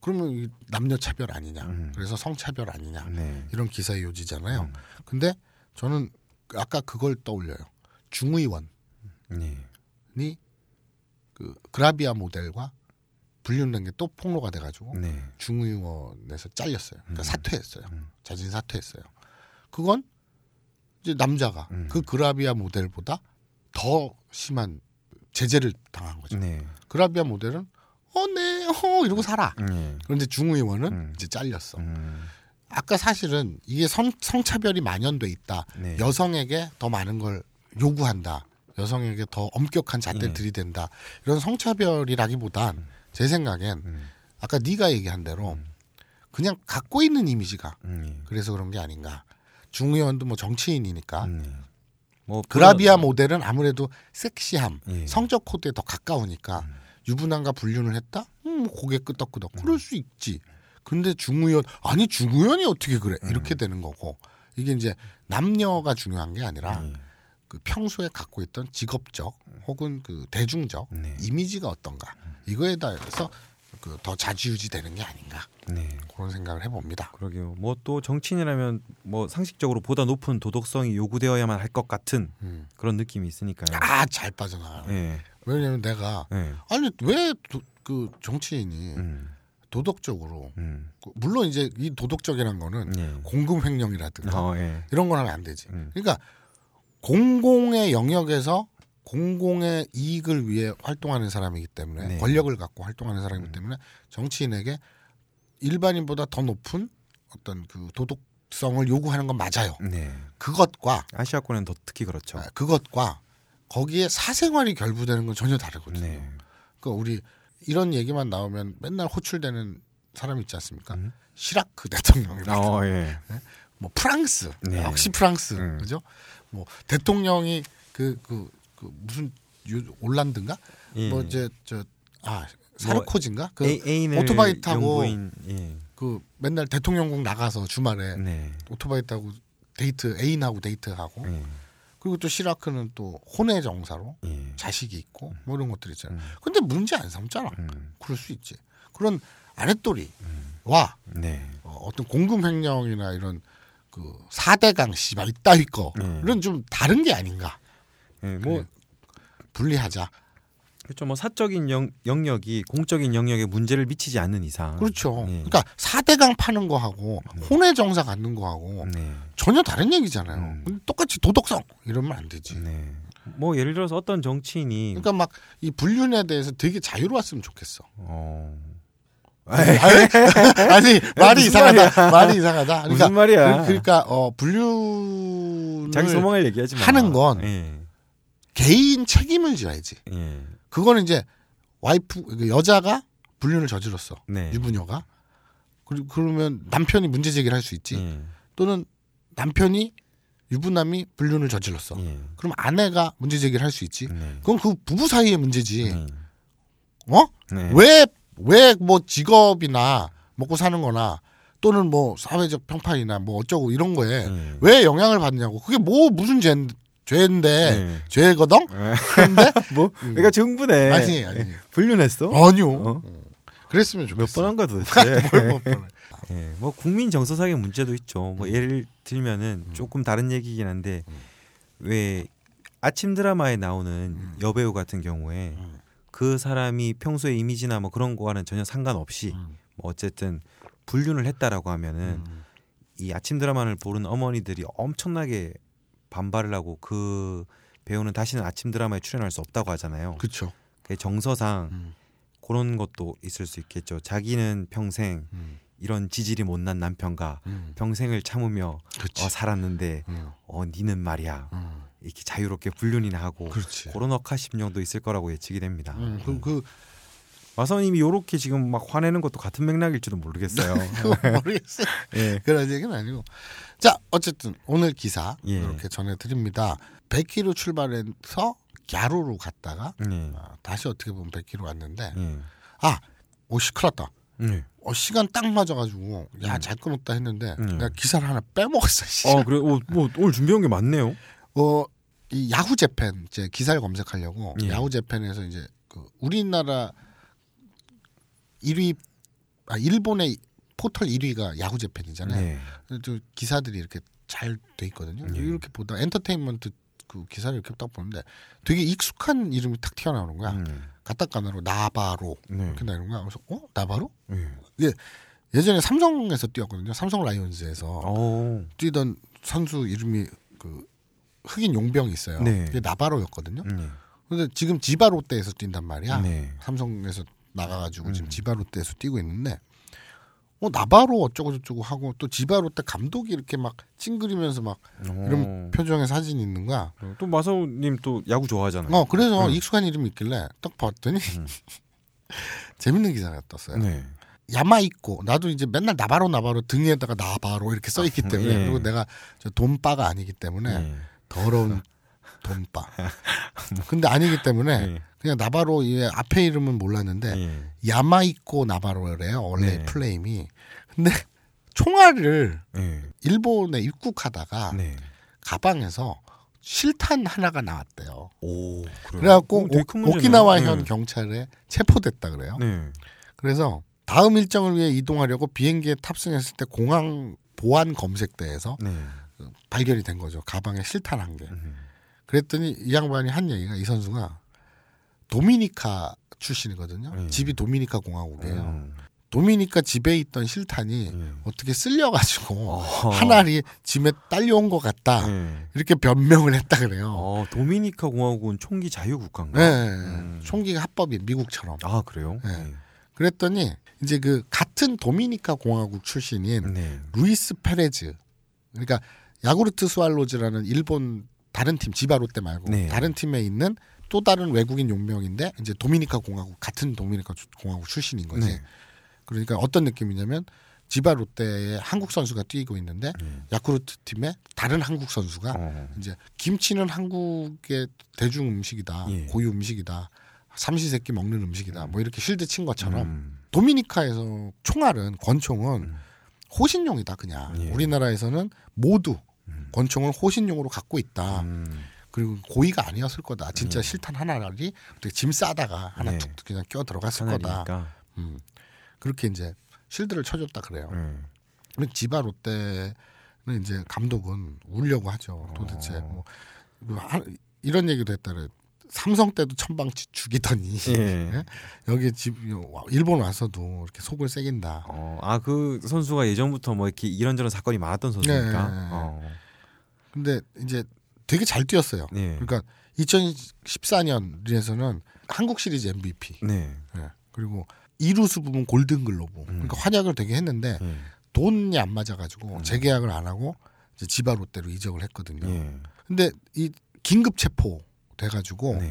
그러면 이 남녀 차별 아니냐? 음. 그래서 성 차별 아니냐? 네. 이런 기사의 요지잖아요. 음. 근데 저는 아까 그걸 떠올려요. 중의원이 네. 그 그라비아 모델과 불륜된 게 또 폭로가 돼가지고 네. 중의원에서 잘렸어요. 그러니까 음. 사퇴했어요. 음. 자진 사퇴했어요. 그건 이제 남자가 음. 그 그라비아 모델보다 더 심한 제재를 당한 거죠. 네. 그라비아 모델은 어네 어 이러고 살아. 네. 그런데 중의원은 음. 이제 잘렸어. 음. 아까 사실은 이게 성, 성차별이 만연돼 있다. 네. 여성에게 더 많은 걸 요구한다. 여성에게 더 엄격한 잣대를 네. 들이댄다. 이런 성차별이라기보단 제 생각엔 음. 아까 네가 얘기한 대로 그냥 갖고 있는 이미지가 음. 그래서 그런 게 아닌가. 중의원도 뭐 정치인이니까 음. 네. 뭐 그라비아 그런- 모델은 아무래도 섹시함, 예. 성적 코드에 더 가까우니까 음. 유부남과 불륜을 했다? 음, 뭐 고개 끄덕끄덕. 그럴 수 있지. 근데 중의원 아니 중의원이 어떻게 그래? 음. 이렇게 되는 거고 이게 이제 남녀가 중요한 게 아니라 예. 그 평소에 갖고 있던 직업적 혹은 그 대중적 네. 이미지가 어떤가 이거에 대해서 그 더 자지우지 되는 게 아닌가 네. 그런 생각을 해봅니다. 그러게요. 뭐 또 정치인이라면 뭐 상식적으로 보다 높은 도덕성이 요구되어야만 할 것 같은 음. 그런 느낌이 있으니까요. 아 잘 빠져나가. 예. 왜냐면 내가 예. 아니 왜 그 정치인이 음. 도덕적으로 음. 그 물론 이제 이 도덕적이란 거는 예. 공금 횡령이라든가 어, 예. 이런 걸 하면 안 되지. 음. 그러니까 공공의 영역에서 공공의 이익을 위해 활동하는 사람이기 때문에 네. 권력을 갖고 활동하는 사람이기 때문에 정치인에게 일반인보다 더 높은 어떤 그 도덕성을 요구하는 건 맞아요. 네. 그것과 아시아권은 더 특히 그렇죠. 아, 그것과 거기에 사생활이 결부되는 건 전혀 다르거든요. 네. 그러니까 우리 이런 얘기만 나오면 맨날 호출되는 사람 있지 않습니까? 음. 시라크 대통령이라든가 어, 예. 뭐 프랑스 네. 역시 프랑스 음. 그죠? 뭐 대통령이 그 그 그 무슨 유, 올랑드인가? 예. 뭐 이제 저아 사르코지인가? 그 애- 애인을 오토바이 타고 영부인, 예. 그 맨날 대통령궁 나가서 주말에 네. 오토바이 타고 데이트 애인하고 데이트하고 예. 그리고 또 시라크는 또 혼외 정사로 예. 자식이 있고 뭐 이런 것들 있잖아요. 음. 근데 문제 안 삼잖아. 음. 그럴 수 있지. 그런 아랫도리와 네. 어, 어떤 공금 횡령이나 이런 그 사대강 씨발 이따위 거는 네. 좀 다른 게 아닌가 예. 뭐 그래. 분리하자. 그렇죠. 뭐 사적인 영, 영역이 공적인 영역에 문제를 미치지 않는 이상. 그렇죠. 예. 그러니까 사대강 파는 거하고 혼외 정사 갖는 거하고 네. 전혀 다른 얘기잖아요. 음. 똑같이 도덕성 이러면 안 되지. 네. 뭐 예를 들어서 어떤 정치인이 그러니까 막 이 불륜에 대해서 되게 자유로웠으면 좋겠어. 어. 아니, 아니 말이 이상하다. 말이 이상하다. 그러니까, 무슨 말이야? 그, 러니까 어, 불륜을 자기 소망을 얘기하지 마. 하는 건 예. 개인 책임을 져야지. 예. 그거는 이제 와이프 그 여자가 불륜을 저질렀어. 네. 유부녀가. 그리고 그러면 남편이 문제 제기를 할 수 있지. 예. 또는 남편이 유부남이 불륜을 저질렀어. 예. 그럼 아내가 문제 제기를 할 수 있지. 네. 그건 그 부부 사이의 문제지. 네. 어? 네. 왜왜 뭐 직업이나 먹고 사는 거나 또는 뭐 사회적 평판이나 뭐 어쩌고 이런 거에 예. 왜 영향을 받냐고. 그게 뭐 무슨 죄, 죄인데 네. 죄거든? 예. 그런데 뭐 그러니까 정부네. 아니 아니. 불륜했어? 아니요. 어? 그랬으면 몇 좋겠어. 번한 거야 도대체? 뭘몇 번. 예, 뭐 국민 정서상의 문제도 있죠. 뭐 예를 들면은 조금 다른 얘기긴 한데 왜 아침 드라마에 나오는 여배우 같은 경우에 음. 그 사람이 평소에 이미지나 뭐 그런 거와는 전혀 상관없이 음. 뭐 어쨌든 불륜을 했다라고 하면은 이 아침 드라마를 보는 어머니들이 엄청나게 반발을 하고 그 배우는 다시는 아침 드라마에 출연할 수 없다고 하잖아요. 그렇죠. 그 정서상 음. 그런 것도 있을 수 있겠죠. 자기는 평생 음. 이런 지질이 못난 남편과 음. 평생을 참으며. 어, 살았는데 음. 어 니는 말이야 음. 이렇게 자유롭게 불륜이나 하고 그렇지. 그런 억하심정도 있을 거라고 예측이 됩니다. 음, 그, 그, 마선님이 요렇게 지금 막 화내는 것도 같은 맥락일지도 모르겠어요. 그거 모르겠어요. 예. 그런 얘기는 아니고. 자, 어쨌든 오늘 기사 예. 이렇게 전해드립니다. 100km 출발해서 갸루로 갔다가 예. 아, 다시 어떻게 보면 100km 왔는데 예. 아, 오씨 큰일 났다. 예. 어, 시간 딱 맞아가지고 야잘 끊었다 했는데 음. 내가 기사를 하나 빼먹었어. 씨. 어 그래 어, 뭐 오늘 준비한 게 많네요. 어, 이 야후 재팬 이제 기사를 검색하려고 예. 야후 재팬에서 이제 그 우리나라 1위 아 일본의 포털 1위가 야후 재팬이잖아요. 네. 저 기사들이 이렇게 잘 돼 있거든요. 예. 이렇게 보다 엔터테인먼트 그 기사를 이렇게 딱 보는데 되게 익숙한 이름이 탁 튀어나오는 거야. 음. 가타카나로 나바로 네. 이렇게 나오는 거야. 그래서 어 나바로? 예. 예전에 삼성에서 뛰었거든요. 삼성 라이온즈에서 어. 뛰던 선수 이름이 그 흑인 용병이 있어요. 네. 그게 나바로였거든요. 네. 근데 지금 지바 롯데에서 뛴단 말이야. 네. 삼성에서 나가가지고 지금 음. 지바 롯데에서 뛰고 있는데 어 나바로 어쩌고 저쩌고 하고 또 지바 롯데 감독이 이렇게 막 찡그리면서 막 이런 어. 표정의 사진 이 있는 거야. 또 마사오님 또 야구 좋아하잖아요. 어 그래서 음. 익숙한 이름이 있길래 딱 봤더니 음. 재밌는 기사가 떴어요. 네. 야마있고 나도 이제 맨날 나바로 나바로 등에다가 나바로 이렇게 써 있기 때문에 예. 그리고 내가 저 돈바가 아니기 때문에 네. 더러운 돈바. 근데 아니기 때문에 네. 그냥 나바로 이 앞에 이름은 몰랐는데 네. 야마이코 나바로래요 원래 네. 플레임이. 근데 총알을 네. 일본에 입국하다가 네. 가방에서 실탄 하나가 나왔대요. 오. 그래갖고 오. 오키나와현 네. 경찰에 체포됐다 그래요. 네. 그래서 다음 일정을 위해 이동하려고 비행기에 탑승했을 때 공항 보안 검색대에서 네. 발견이 된 거죠. 가방에 실탄 한 개. 음. 그랬더니 이 양반이 한 얘기가 이 선수가 도미니카 출신이거든요. 네. 집이 도미니카 공화국이에요. 음. 도미니카 집에 있던 실탄이 네. 어떻게 쓸려가지고 어허. 한 알이 짐에 딸려온 것 같다. 네. 이렇게 변명을 했다 그래요. 어, 도미니카 공화국은 총기 자유 국가인가? 네, 음. 총기가 합법이 미국처럼. 아 그래요? 네. 그랬더니 이제 그 같은 도미니카 공화국 출신인 네. 루이스 페레즈 그러니까 야구르트 스왈로즈라는 일본 다른 팀 지바롯데 말고 네. 다른 팀에 있는 또 다른 외국인 용병인데 이제 도미니카 공화국 같은 도미니카 주- 공화국 출신인 거지. 네. 그러니까 어떤 느낌이냐면 지바 롯데에 한국 선수가 뛰고 있는데 네. 야쿠르트 팀에 다른 한국 선수가 어. 이제 김치는 한국의 대중 음식이다, 예. 고유 음식이다, 삼시세끼 먹는 음식이다, 뭐 이렇게 실드 친 것처럼 음. 도미니카에서 총알은 권총은 음. 호신용이다 그냥 예. 우리나라에서는 모두 음. 권총을 호신용으로 갖고 있다 음. 그리고 고의가 아니었을 거다 진짜 음. 실탄 하나를 어떻게 짐 싸다가 하나 네. 툭 그냥 껴 들어갔을 거다 하나니까. 음. 그렇게 이제 실드를 쳐줬다 그래요 음. 근데 지바 롯데는 이제 감독은 울려고 하죠 도대체 어. 뭐, 뭐 하- 이런 얘기도 했다래 삼성 때도 천방치 죽이더니 예. 예? 여기 집 일본 와서도 이렇게 속을 새긴다. 어, 아그 선수가 예전부터 뭐 이렇게 이런저런 사건이 많았던 선수니까. 네. 어. 근데 이제 되게 잘 뛰었어요. 네. 그러니까 2014년에서는 한국 시리즈 MVP. 네. 예. 그리고 이루수 부분 골든 글로브. 그러니까 활약을 되게 했는데 예. 돈이 안 맞아가지고 음. 재계약을 안 하고 이제 지바 롯데로 이적을 했거든요. 예. 근데 이 긴급 체포 돼가지고 네.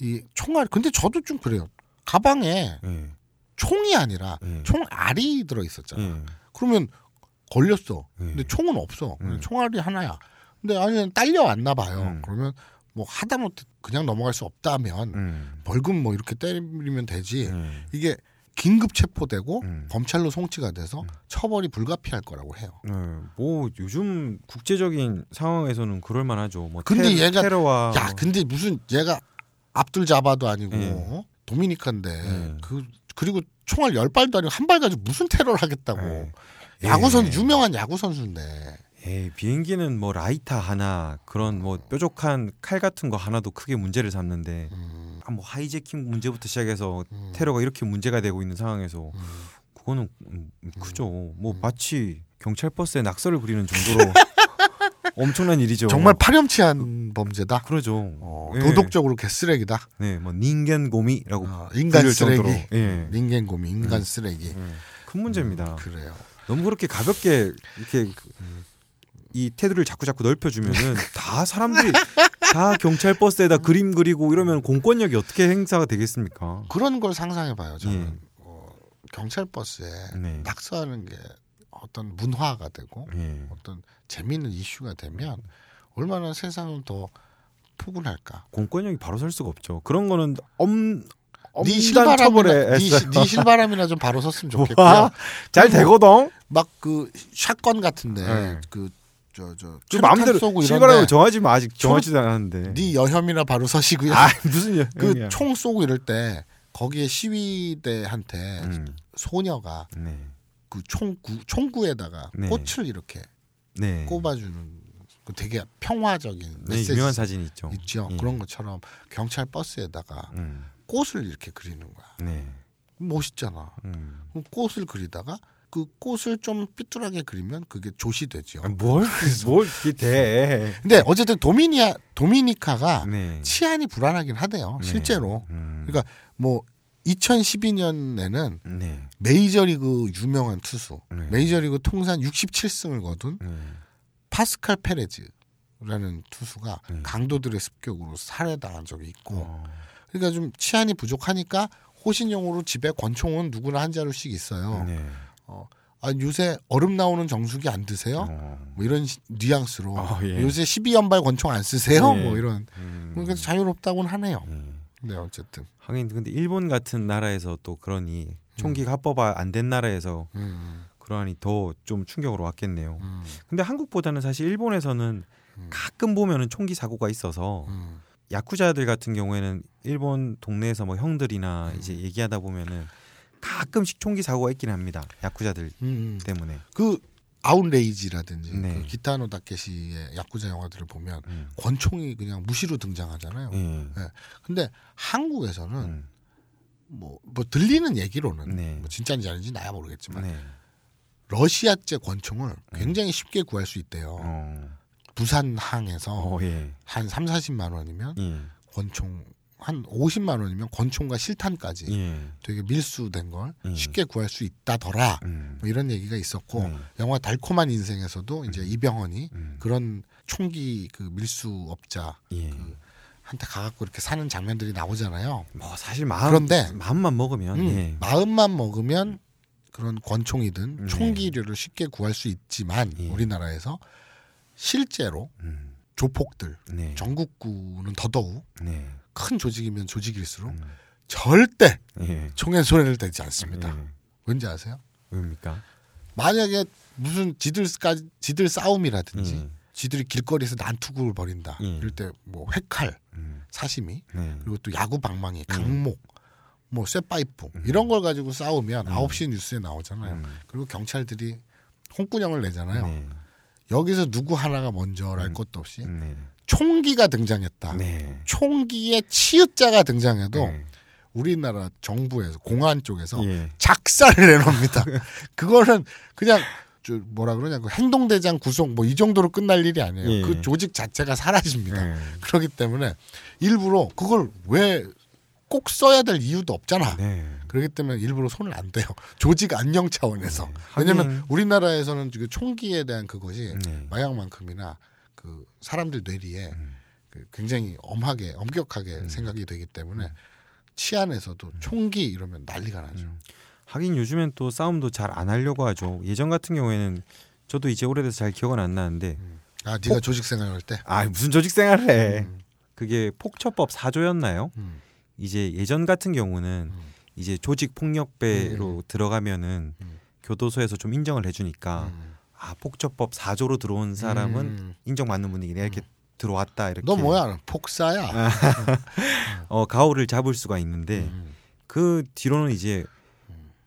이 총알. 근데 저도 좀 그래요. 가방에 예. 총이 아니라 예. 총알이 들어 있었잖아. 예. 그러면 걸렸어. 예. 근데 총은 없어. 음. 총알이 하나야. 근데 아니 딸려왔나 봐요. 음. 그러면 뭐 하다못해 그냥 넘어갈 수 없다면 음. 벌금 뭐 이렇게 때리면 되지. 예. 이게 긴급 체포되고 음. 검찰로 송치가 돼서 처벌이 불가피할 거라고 해요. 네, 뭐 요즘 국제적인 상황에서는 그럴 만하죠. 뭐 근데 테, 얘가- 테러와 야, 뭐- 근데 무슨 얘가 압둘 자바도 아니고 예. 어? 도미니카인데 예. 그 그리고 총알 열 발도 아니고 한 발 가지고 무슨 테러를 하겠다고. 예. 야구 선 예. 유명한 야구 선수인데. 에이, 비행기는 뭐 라이터 하나 그런 뭐 뾰족한 칼 같은 거 하나도 크게 문제를 삼는데 음, 아, 뭐 하이제킹 문제부터 시작해서 음, 테러가 이렇게 문제가 되고 있는 상황에서 음. 그거는 음, 크죠. 뭐 마치 경찰 버스에 낙서를 부리는 정도로 엄청난 일이죠. 정말 파렴치한 범죄다. 그러죠. 어, 예. 도덕적으로 개쓰레기다. 네, 뭐 닌겐고미라고 어, 인간 불릴 쓰레기, 정도로, 예. 닌겐고미, 인간 쓰레기. 예. 큰 문제입니다. 그래요. 너무 그렇게 가볍게 이렇게 그- 이 테두리를 자꾸 자꾸 넓혀주면은 다 사람들이 다 경찰 버스에다 그림 그리고 이러면 공권력이 어떻게 행사가 되겠습니까? 그런 걸 상상해봐요. 저는 예. 어, 경찰 버스에 네. 낙서하는 게 어떤 문화가 되고 예. 어떤 재미있는 이슈가 되면 얼마나 세상은 더 포근할까. 공권력이 바로 설 수가 없죠. 그런 거는 엄 네 실바람이나 네, 시- 네 실바람이나 좀 바로 섰으면 좋겠고요. 와, 잘 되거든. 막 그 샷건 같은데 네. 그 저저그 마음대로 실바람을 이런데 정하지만 아직 정하지도 않았는데. 네 여혐이나 바로 서시고요. 아 무슨 일? 그총 쏘고 이럴 때 거기에 시위대한테 음, 소녀가 네, 그 총구 총구에다가 네. 꽃을 이렇게 네. 꼽아주는 그 되게 평화적인 네, 메시지 유명한 사진이 있죠. 있죠. 예. 그런 것처럼 경찰 버스에다가 음, 꽃을 이렇게 그리는 거야. 네. 멋있잖아. 음. 꽃을 그리다가 그 꽃을 좀 삐뚤하게 그리면 그게 조시 되죠. 아, 뭘, 뭘 이게 돼? 근데 어쨌든 도미니아 도미니카가 네. 치안이 불안하긴 하대요. 네. 실제로. 음. 그러니까 뭐 2012년에는 네. 메이저리그 유명한 투수, 네. 메이저리그 통산 67승을 거둔 네. 파스칼 페레즈라는 투수가 네. 강도들의 습격으로 살해당한 적이 있고, 어. 그러니까 좀 치안이 부족하니까 호신용으로 집에 권총은 누구나 한 자루씩 있어요. 네. 아, 요새 얼음 나오는 정수기 안 드세요? 어. 뭐 이런 시- 뉘앙스로 어, 예. 요새 12연발 권총 안 쓰세요? 예. 뭐 이런 음. 그러니까 자유롭다고는 하네요. 음. 네 어쨌든 하긴 근데 일본 같은 나라에서 또 그러니 총기 합법 안된 나라에서 음, 그러하니 더 좀 충격으로 왔겠네요. 음, 근데 한국보다는 사실 일본에서는 가끔 보면은 총기 사고가 있어서 음, 야쿠자들 같은 경우에는 일본 동네에서 뭐 형들이나 음. 이제 얘기하다 보면은 가끔씩 총기 사고가 있긴 합니다. 야쿠자들 음. 때문에. 그 아웃레이지라든지 네. 그 기타노 다케시의 야쿠자 영화들을 보면 음. 권총이 그냥 무시로 등장하잖아요. 예. 근데 한국에서는 음. 뭐, 뭐 들리는 얘기로는 네. 뭐 진짜인지 아닌지 나야 모르겠지만 네. 러시아제 권총을 굉장히 쉽게 구할 수 있대요. 어. 부산항에서 어, 예. 한 3, 40만 원이면 예. 권총 한 50만 원이면 권총과 실탄까지 예. 되게 밀수된 걸 음. 쉽게 구할 수 있다더라. 음. 뭐 이런 얘기가 있었고 네. 영화 달콤한 인생에서도 이제 이병헌이 음. 그런 총기 그 밀수업자 예. 그 한테 가갖고 이렇게 사는 장면들이 나오잖아요. 뭐 사실 마음 그런데 마음만 먹으면 음, 예. 마음만 먹으면 그런 권총이든 네. 총기류를 쉽게 구할 수 있지만 예. 우리나라에서 실제로 음. 조폭들 네. 전국구는 더더욱 네. 큰 조직이면 조직일수록 음. 절대 예. 총에 손을 대지 않습니다. 예. 왠지 아세요? 왜입니까? 만약에 무슨 지들까지 지들 싸움이라든지 예. 지들이 길거리에서 난투구를 벌인다. 예. 이럴 때 뭐 회칼, 음. 사시미 네. 그리고 또 야구 방망이, 강목, 뭐 쇠파이프 음. 이런 걸 가지고 싸우면 음. 9시 뉴스에 나오잖아요. 음. 그리고 경찰들이 홍군형을 내잖아요. 네. 여기서 누구 하나가 먼저랄 음. 것도 없이 네. 총기가 등장했다. 네. 총기의 치읓자가 등장해도 네. 우리나라 정부에서 공안 쪽에서 예. 작사를 내놓습니다. 그거는 그냥 저 뭐라 그러냐 그 행동대장 구속 뭐 이 정도로 끝날 일이 아니에요. 예. 그 조직 자체가 사라집니다. 네. 그렇기 때문에 일부러 그걸 왜 꼭 써야 될 이유도 없잖아. 네. 그렇기 때문에 일부러 손을 안 대요. 조직 안녕 차원에서. 네. 왜냐면 하긴- 우리나라에서는 그 총기에 대한 그것이 네. 마약만큼이나 그 사람들 뇌리에 음. 그 굉장히 엄하게 엄격하게 생각이 되기 때문에 치안에서도 총기 이러면 난리가 나죠. 음. 하긴 요즘엔 또 싸움도 잘 안 하려고 하죠. 예전 같은 경우에는 저도 이제 오래돼서 잘 기억은 안 나는데 아, 네가 조직 생활할 때. 아 무슨 조직 생활을 해. 음. 그게 폭처법 4조였나요? 음. 이제 예전 같은 경우는 음. 이제 조직 폭력배로 들어가면은 음. 교도소에서 좀 인정을 해주니까 음. 아 폭처법 4조로 들어온 사람은 음. 인정받는 분위기네 이렇게 들어왔다 이렇게 너 뭐야? 폭사야. 어 가오를 잡을 수가 있는데 음. 그 뒤로는 이제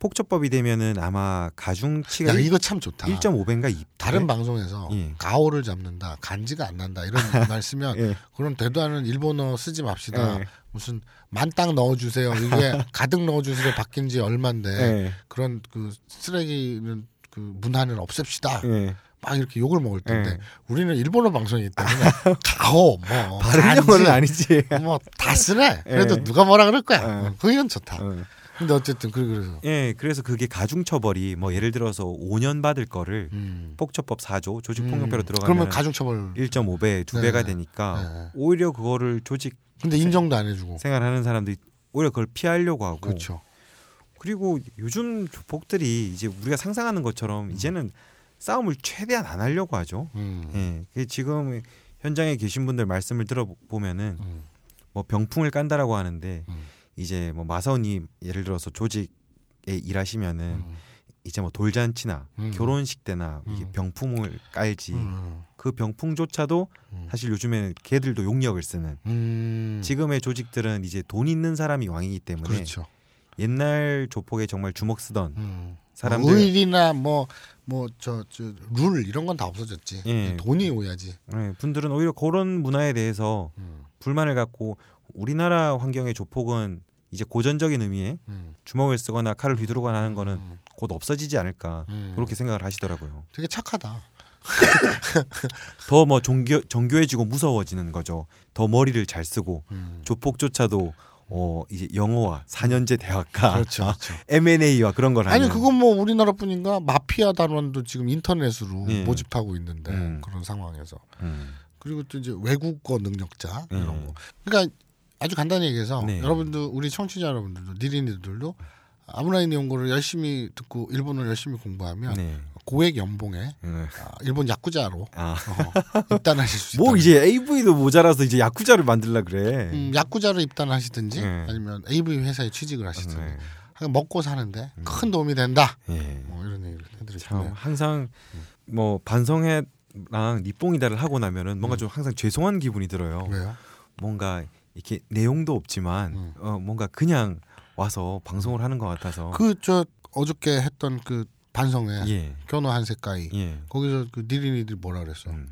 폭처법이 되면은 아마 가중치가 야, 이거 참 좋다. 1.5배인가 2. 다른 방송에서 예. 가오를 잡는다, 간지가 안 난다 이런 말 쓰면 예. 그런 되도 않은 일본어 쓰지 맙시다. 예. 무슨 만땅 넣어주세요. 이게 가득 넣어주세요. 바뀐 지 얼만데 예. 그런 그 쓰레기는 그 문화는 없앱시다. 예. 막 이렇게 욕을 먹을 텐데 예. 우리는 일본어 방송이기 때문에 가오 뭐 발음 영어는 아니지. 뭐다 쓰네. 그래도 예. 누가 뭐라 그럴 거야. 예. 어, 그건 좋다. 어. 근데 어쨌든 그래 그래서 예, 그래서 그게 가중 처벌이 뭐 예를 들어서 5년 받을 거를 음. 폭처법 4조 조직폭력배로 음. 들어가면 그러면 가중 처벌. 1.5배, 2 배가 네. 되니까 네. 오히려 그거를 조직 근데 인정도 안 해주고. 생활하는 사람들이 오히려 그걸 피하려고 하고 그렇죠. 그리고 요즘 조폭들이 이제 우리가 상상하는 것처럼 이제는 싸움을 최대한 안 하려고 하죠. 음. 예. 그게 지금 현장에 계신 분들 말씀을 들어보면은 음. 뭐 병풍을 깐다라고 하는데 음. 이제 뭐 마사오니 예를 들어서 조직에 일하시면은 음. 이제 뭐 돌잔치나 음. 결혼식 때나 이게 음. 병풍을 깔지 음. 그 병풍조차도 음. 사실 요즘에는 걔들도 용력을 쓰는 음. 지금의 조직들은 이제 돈 있는 사람이 왕이기 때문에 그렇죠. 옛날 조폭에 정말 주먹 쓰던 음. 사람들 뭐 의리나 뭐뭐저저룰 이런 건 다 없어졌지. 예. 돈이 오야지. 예, 분들은 오히려 그런 문화에 대해서 음. 불만을 갖고 우리나라 환경의 조폭은 이제 고전적인 의미의 음. 주먹을 쓰거나 칼을 휘두르거나 하는 거는 음. 곧 없어지지 않을까 음. 그렇게 생각을 하시더라고요. 되게 착하다. 더뭐 정교, 정교해지고 무서워지는 거죠. 더 머리를 잘 쓰고 음. 조폭조차도 어 이제 영어와 4년제 대학과 그렇죠. 그렇죠. M&A와 그런 걸 아니 그건 뭐 우리나라뿐인가 마피아 단원도 지금 인터넷으로 예. 모집하고 있는데 음. 그런 상황에서 음. 그리고 또 이제 외국어 능력자 음. 이런 거. 그러니까 아주 간단히 얘기해서 네. 여러분들 우리 청취자 여러분들도 니린이들도 아무라인 연구를 열심히 듣고 일본어를 열심히 공부하면 네. 고액 연봉에 음. 아, 일본 야쿠자로 아. 어, 입단하실 수 있다. 뭐 이제 AV도 모자라서 이제 야쿠자를 만들라 그래. 음, 야쿠자로 입단하시든지 네. 아니면 AV 회사에 취직을 하시든지 네. 먹고 사는데 큰 도움이 된다. 예. 뭐 이런 얘기를 싶네요. 항상 뭐 반성회랑 니뽕이다를 하고 나면은 뭔가 좀 항상 죄송한 기분이 들어요. 왜요? 뭔가 이렇게 내용도 없지만 음. 어, 뭔가 그냥 와서 방송을 하는 것 같아서 그 저 어저께 했던 그 반성회 예. 견호 한색가이 예. 거기서 그 니린이들이 뭐라 그랬어? 음.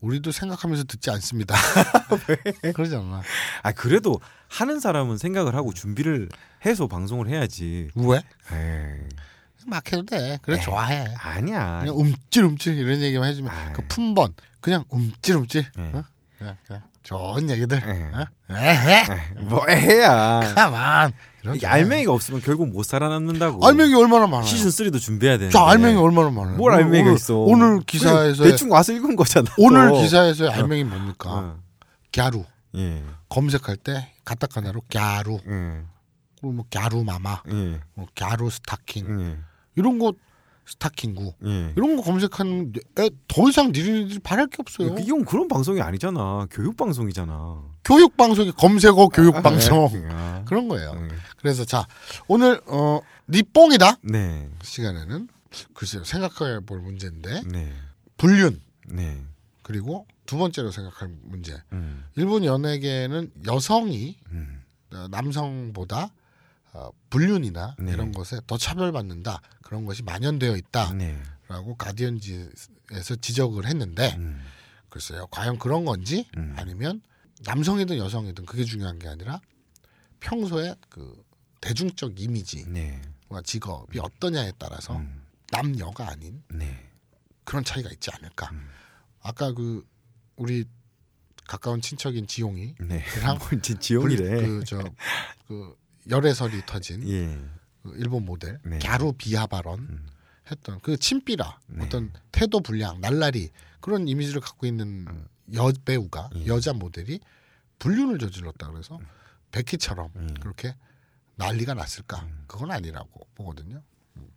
우리도 생각하면서 듣지 않습니다. 그러지 않나? 아 그래도 하는 사람은 생각을 하고 준비를 해서 방송을 해야지. 왜? 에이, 막 해도 돼. 그래 에이. 좋아해. 아니야. 그냥 움찔움찔 이런 얘기만 해주면 아이. 그 품번 그냥 움찔움찔. 예. 어? 그냥, 그냥 좋은 얘기들. 예. 어? 에헤. 에이, 뭐 해야. 가만. 알맹이가 없으면 결국 못 살아남는다고. 알맹이 얼마나 많아요? 시즌 3도 준비해야 되는데. 저 알맹이 얼마나 많아요? 뭘 알맹이가 오늘, 있어? 오늘 기사에서 대충 와서 읽은 거잖아. 오늘 또. 기사에서 알맹이 뭡니까? 어. 갸루 예. 검색할 때 가타카나로 갸루 예. 그리고 뭐 갸루 마마, 예. 뭐 갸루 스타킹 예. 이런 거 스타킹구 예. 이런 거 검색하는 애, 더 이상 니들이 바랄 게 없어요. 이건 그런 방송이 아니잖아. 교육 방송이잖아. 교육 방송이 검색어 교육 방송 아, 그런 거예요. 예. 그래서 자 오늘 어 니뽕이다 네. 시간에는 글쎄요 생각해 볼 문제인데 네. 불륜 네. 그리고 두 번째로 생각할 문제 음. 일본 연예계는 여성이 음. 어, 남성보다 어, 불륜이나 네. 이런 것에 더 차별받는다 그런 것이 만연되어 있다라고 네. 가디언지에서 지적을 했는데 음. 글쎄요 과연 그런 건지 음. 아니면 남성이든 여성이든 그게 중요한 게 아니라 평소에 그 대중적 이미지와 네. 직업이 어떠냐에 따라서 음. 남녀가 아닌 네. 그런 차이가 있지 않을까 음. 아까 그 우리 가까운 친척인 지용이 네. 그랑 뭐 이제 지용이래. 그저그 열애설이 터진 예. 그 일본 모델 네. 갸루 비하 발언 음. 했던 그 친삐라 네. 어떤 태도 불량 날라리 그런 이미지를 갖고 있는 음. 여배우가 예. 여자 모델이 불륜을 저질렀다 그래서 베키처럼 음. 그렇게 난리가 났을까 음. 그건 아니라고 보거든요 음.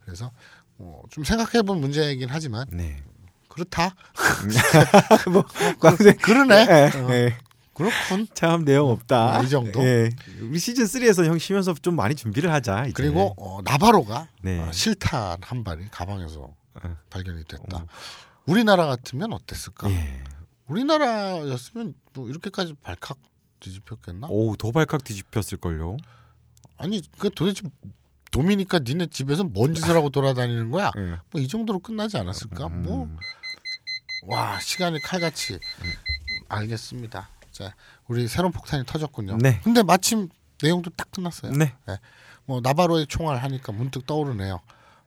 그래서 뭐 좀 생각해 본 문제이긴 하지만 네. 그렇다 뭐 광생 그러네 예. 어, 예. 그렇군 참 내용 없다. 어, 이 정도? 예. 우리 시즌 3에서 형 쉬면서 좀 많이 준비를 하자. 이제. 그리고 어, 나바로가 네. 어, 실탄 한 발이 가방에서 어. 발견이 됐다 어머. 우리나라 같으면 어땠을까 예. 우리나라였으면 뭐 이렇게까지 발칵 뒤집혔겠나? 오우 더 발칵 뒤집혔을 걸요. 아니 그 도대체 도미니카 니네 집에서 뭔 짓을 하고 돌아다니는 거야? 예. 뭐이 정도로 끝나지 않았을까? 음. 뭐 와 시간이 칼같이 알겠습니다. 자 우리 새로운 폭탄이 터졌군요. 네. 근데 마침 내용도 딱 끝났어요. 네. 뭐 나바로의 총알 하니까 문득 떠오르네요.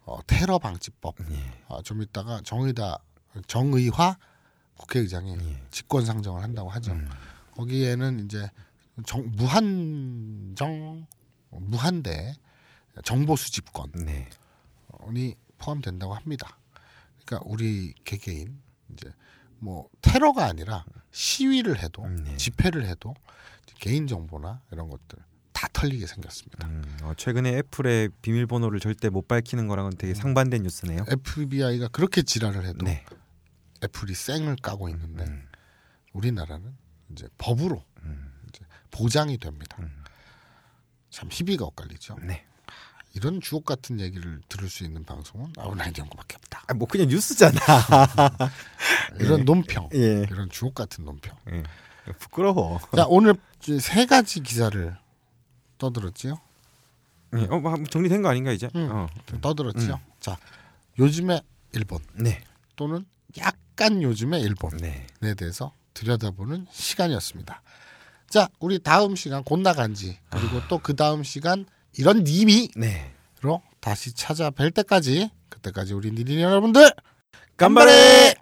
어, 테러 방지법. 예. 아, 좀 이따가 정의다 정의화 국회의장이 예. 직권 상정을 한다고 하죠. 음. 거기에는 이제 정, 무한정 무한대 정보 수집권이 네. 포함된다고 합니다. 그러니까 우리 개개인 이제 뭐 테러가 아니라 시위를 해도 음, 네. 집회를 해도 개인 정보나 이런 것들 다 털리게 생겼습니다. 음, 어, 최근에 애플의 비밀번호를 절대 못 밝히는 거랑은 되게 상반된 뉴스네요. FBI가 그렇게 지랄을 해도 네. 애플이 쌩을 까고 있는데 음. 우리나라는 이제 법으로 이제 보장이 됩니다. 참 희비가 엇갈리죠. 네. 이런 주옥 같은 얘기를 들을 수 있는 방송은 아웃라인 연구밖에 없다. 아, 뭐 그냥 뉴스잖아. 이런 논평, 예. 이런 주옥 같은 논평. 예. 부끄러워. 자 오늘 세 가지 기사를 떠들었지요. 예. 어, 뭐 정리된 거 아닌가 이제? 음. 어. 떠들었지요. 자 요즘의 일본 네. 또는 약간 요즘의 일본에 네. 대해서 들여다보는 시간이었습니다. 자 우리 다음 시간 곧 나간지 그리고 또그 다음 시간 이런 님이로 네. 다시 찾아뵐 때까지 그때까지 우리 니린 여러분들! 깜바레!